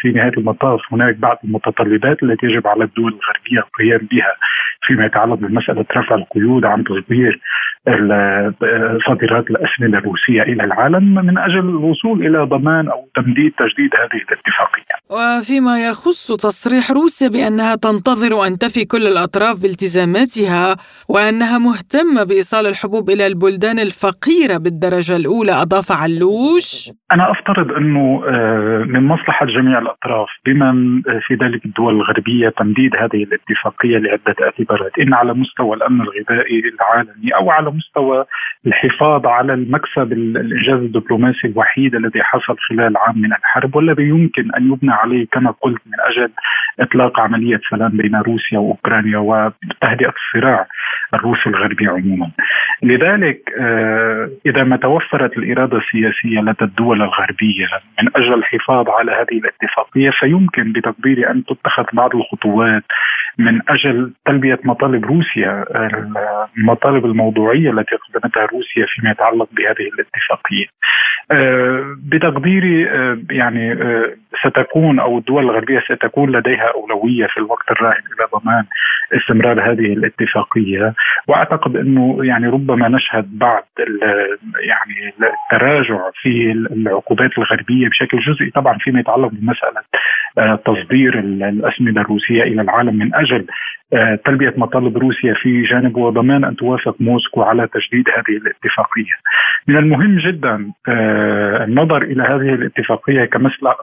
في نهاية المطاف هناك بعض المتطلبات التي يجب على الدول الغربية القيام بها فيما يتعلق بمسألة رفع القيود عن تصدير صادرات الاسمده الروسية إلى العالم من أجل الوصول إلى ضمان أو تمديد تجديد هذه الاتفاقية. وفيما يخص تصريح روسيا بأنها تنتظر أن تفي كل الأطراف بالتزاماتها وأنها مهتمة بإيصال الحبوب إلى البلدان الفقيرة بالدرجة الأولى أضاف علوش. أنا أفترض أنه من مصلحة جميع الأطراف بمن في ذلك الدول الغربية تمديد هذه الاتفاقية لعدة اعتبارات إن على مستوى الأمن الغذائي العالمي أو على مستوى الحفاظ على المكسب الإنجاز الدبلوماسي الوحيد الذي حصل خلال عام من الحرب والذي يمكن أن يبنى عليه كما قلت من أجل إطلاق عملية سلام بين روسيا وأوكرانيا وتهدئة الصراع الروسي الغربي عموما. لذلك إذا ما توفرت الإرادة السياسية لدى الدول الغربية من أجل الحفاظ على هذه الاتفاقية فيمكن بتقديري أن تتخذ بعض الخطوات من أجل تلبية مطالب روسيا المطالب الموضوعية التي قدمتها روسيا فيما يتعلق بهذه الاتفاقية. بتقديري يعني ستكون أو الدول الغربية ستكون لديها أولوية في الوقت الراهن إلى ضمان استمرار هذه الاتفاقية وأعتقد أنه يعني ربما نشهد بعض يعني التراجع في العقوبات الغربية بشكل جزئي طبعا فيما يتعلق بمسألة تصدير الأسمدة الروسية إلى العالم من أجل تلبية مطالب روسيا في جانب وضمان أن توافق موسكو على تجديد هذه الاتفاقية. من المهم جدا النظر إلى هذه الاتفاقية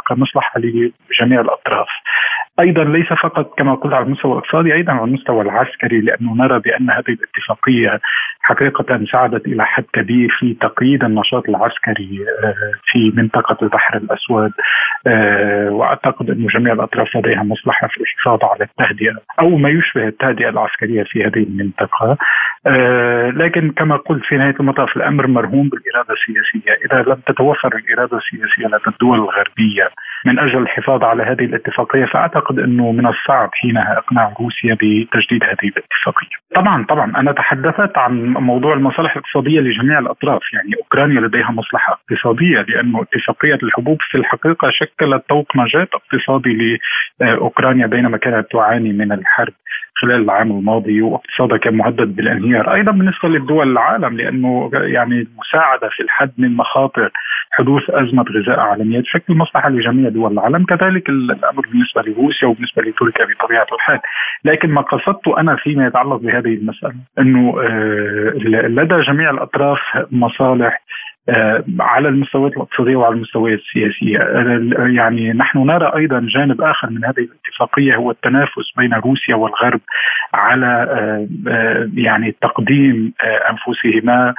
كمصلحة لجميع الأطراف. أيضا ليس فقط كما قلت على المستوى الاقتصادي أيضا على المستوى العسكري لأنه نرى بأن هذه الاتفاقية حقيقة ساعدت إلى حد كبير في تقييد النشاط العسكري في منطقة البحر الأسود وأعتقد انه جميع الأطراف لديها مصلحة في الحفاظ على التهدئة أو ما يشبه التهدئة العسكرية في هذه المنطقة. لكن كما قلت في نهاية المطاف الأمر مرهون بالإرادة السياسية. إذا لم تتوفر الإرادة السياسية لدى الدول الغربية من أجل الحفاظ على هذه الاتفاقية فأعتقد إنه من الصعب حينها إقناع روسيا بتجديد هذه الاتفاقية. طبعا طبعا أنا تحدثت عن موضوع المصالح الاقتصادية لجميع الأطراف، يعني أوكرانيا لديها مصلحة اقتصادية لأنه اتفاقية الحبوب في الحقيقة شكلت طوق نجاة اقتصادي لأوكرانيا بينما كانت تعاني من الحرب خلال العام الماضي واقتصادها كان مهدد بالانهيار، أيضا بالنسبة للدول العالم لأنه يعني المساعده في الحد من مخاطر حدوث أزمة غذاء عالمية تشكل مصلحة لجميع دول العالم، كذلك الأمر بالنسبة لروسيا وبالنسبة لتركيا بطبيعة الحال، لكن ما قصدته أنا فيما يتعلق بهذه المسألة إنه آه، لدى جميع الأطراف مصالح على المستويات الاقتصادية وعلى المستويات السياسية، يعني نحن نرى أيضا جانب آخر من هذه الاتفاقية هو التنافس بين روسيا والغرب على آه، يعني تقديم أنفسهما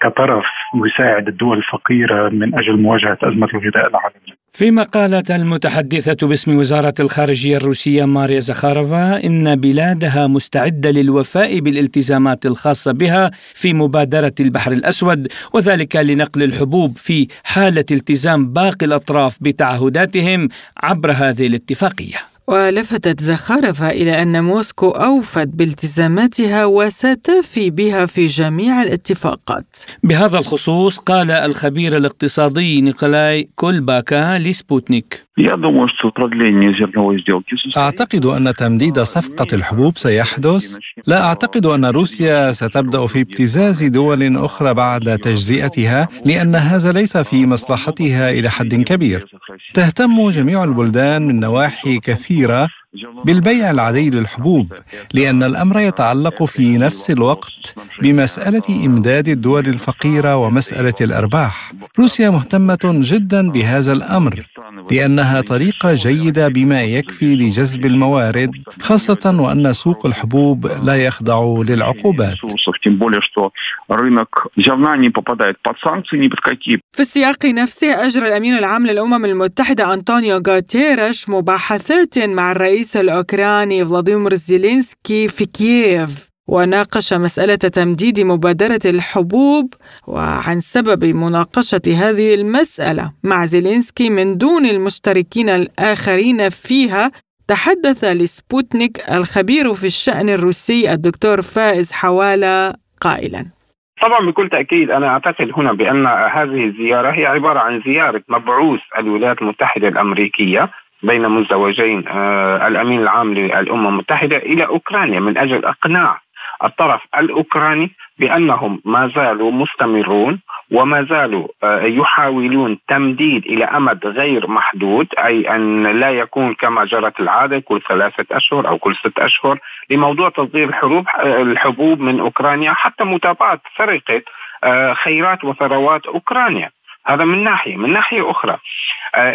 كطرف يساعد الدول الفقيرة من أجل مواجهة أزمة الغذاء العالمية. فيما قالت المتحدثة باسم وزارة الخارجية الروسية ماريا زخارفا إن بلادها مستعدة للوفاء بالالتزامات الخاصة بها في مبادرة البحر الأسود وذلك لنقل الحبوب في حالة التزام باقي الأطراف بتعهداتهم عبر هذه الاتفاقية. ولفتت زخارفة إلى أن موسكو أوفت بالتزاماتها وستفي بها في جميع الاتفاقات. بهذا الخصوص قال الخبير الاقتصادي نيكولاي كولباكا لسبوتنيك. أعتقد أن تمديد صفقة الحبوب سيحدث. لا أعتقد أن روسيا ستبدأ في ابتزاز دول أخرى بعد تجزئتها لأن هذا ليس في مصلحتها إلى حد كبير. تهتم جميع البلدان من نواحي كثيرة. بالبيع العادي للحبوب لأن الأمر يتعلق في نفس الوقت بمسألة إمداد الدول الفقيرة ومسألة الأرباح. روسيا مهتمة جدا بهذا الأمر لأنها طريقة جيدة بما يكفي لجذب الموارد خاصة وأن سوق الحبوب لا يخضع للعقوبات. في السياق نفسه أجرى الأمين العام للأمم المتحدة أنطونيو غوتيريش مباحثات مع الرئيس الرئيس الأوكراني فلاديمير زيلينسكي في كييف وناقش مسألة تمديد مبادرة الحبوب وعن سبب مناقشة هذه المسألة مع زيلينسكي من دون المشتركين الآخرين فيها تحدث لسبوتنيك الخبير في الشأن الروسي الدكتور فائز حوالة قائلا. طبعا بكل تأكيد أنا أعتقد هنا بأن هذه الزيارة هي عبارة عن زيارة مبعوث الولايات المتحدة الأمريكية. بين مزدوجين آه، الأمين العام للأمم المتحدة إلى أوكرانيا من أجل إقناع الطرف الأوكراني بأنهم ما زالوا مستمرون وما زالوا آه، يحاولون تمديد إلى أمد غير محدود أي أن لا يكون كما جرت العادة كل ثلاثة أشهر أو كل ست أشهر لموضوع تصدير الحروب آه، الحبوب من أوكرانيا حتى متابعة سرقة خيرات وثروات أوكرانيا. هذا من ناحية، من ناحية أخرى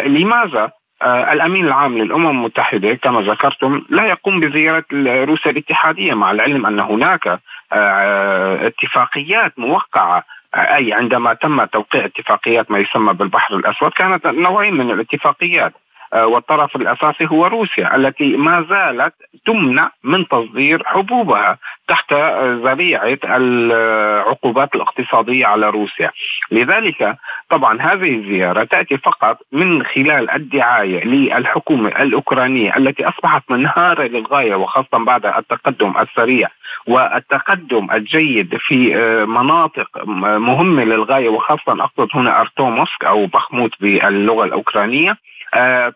لماذا الأمين العام للأمم المتحدة كما ذكرتم لا يقوم بزيارة روسيا الاتحادية مع العلم أن هناك آه، اتفاقيات موقعة آه، أي عندما تم توقيع اتفاقيات ما يسمى بالبحر الأسود كانت نوعين من الاتفاقيات. والطرف الأساسي هو روسيا التي ما زالت تمنع من تصدير حبوبها تحت ذريعة العقوبات الاقتصادية على روسيا، لذلك طبعا هذه الزيارة تأتي فقط من خلال الدعاية للحكومة الأوكرانية التي أصبحت منهارة للغاية وخاصة بعد التقدم السريع والتقدم الجيد في مناطق مهمة للغاية وخاصة أقصد هنا أرتوموسك أو بخموت باللغة الأوكرانية. آه،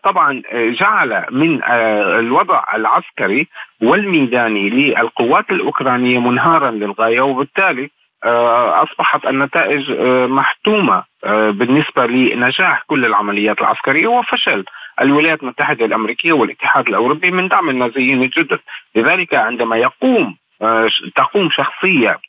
طبعا آه، جعل من آه، الوضع العسكري والميداني للقوات الأوكرانية منهارا للغاية وبالتالي أصبحت النتائج محتومة بالنسبة لنجاح كل العمليات العسكرية وفشل الولايات المتحدة الأمريكية والاتحاد الأوروبي من دعم النازيين الجدد، لذلك عندما يقوم تقوم شخصية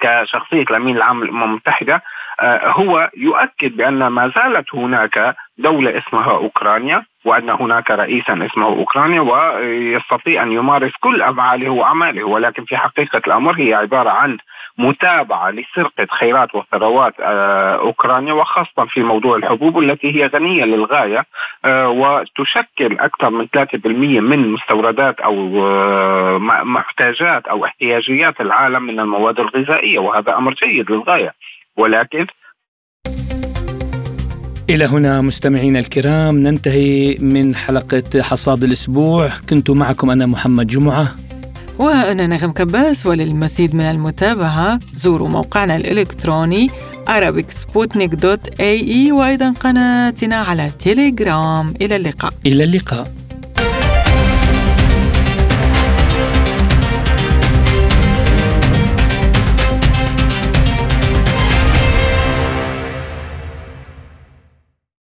كشخصية الأمين العام للأمم المتحدة هو يؤكد بأن ما زالت هناك دولة اسمها أوكرانيا وأن هناك رئيسا اسمه أوكرانيا ويستطيع أن يمارس كل أفعاله وأعماله. ولكن في حقيقة الأمر هي عبارة عن متابعة لسرقة خيرات وثروات آه، أوكرانيا وخاصة في موضوع الحبوب التي هي غنية للغاية آه، وتشكل أكثر من 3% من مستوردات أو آه، محتاجات أو احتياجيات العالم من المواد الغذائية وهذا أمر جيد للغاية. ولكن إلى هنا مستمعينا الكرام ننتهي من حلقة حصاد الأسبوع. كنت معكم أنا محمد جمعة. وأنا نغم كباس وللمزيد من المتابعة زوروا موقعنا الإلكتروني arabicsputnik.ae وأيضا قناتنا على تيليجرام إلى اللقاء. إلى اللقاء.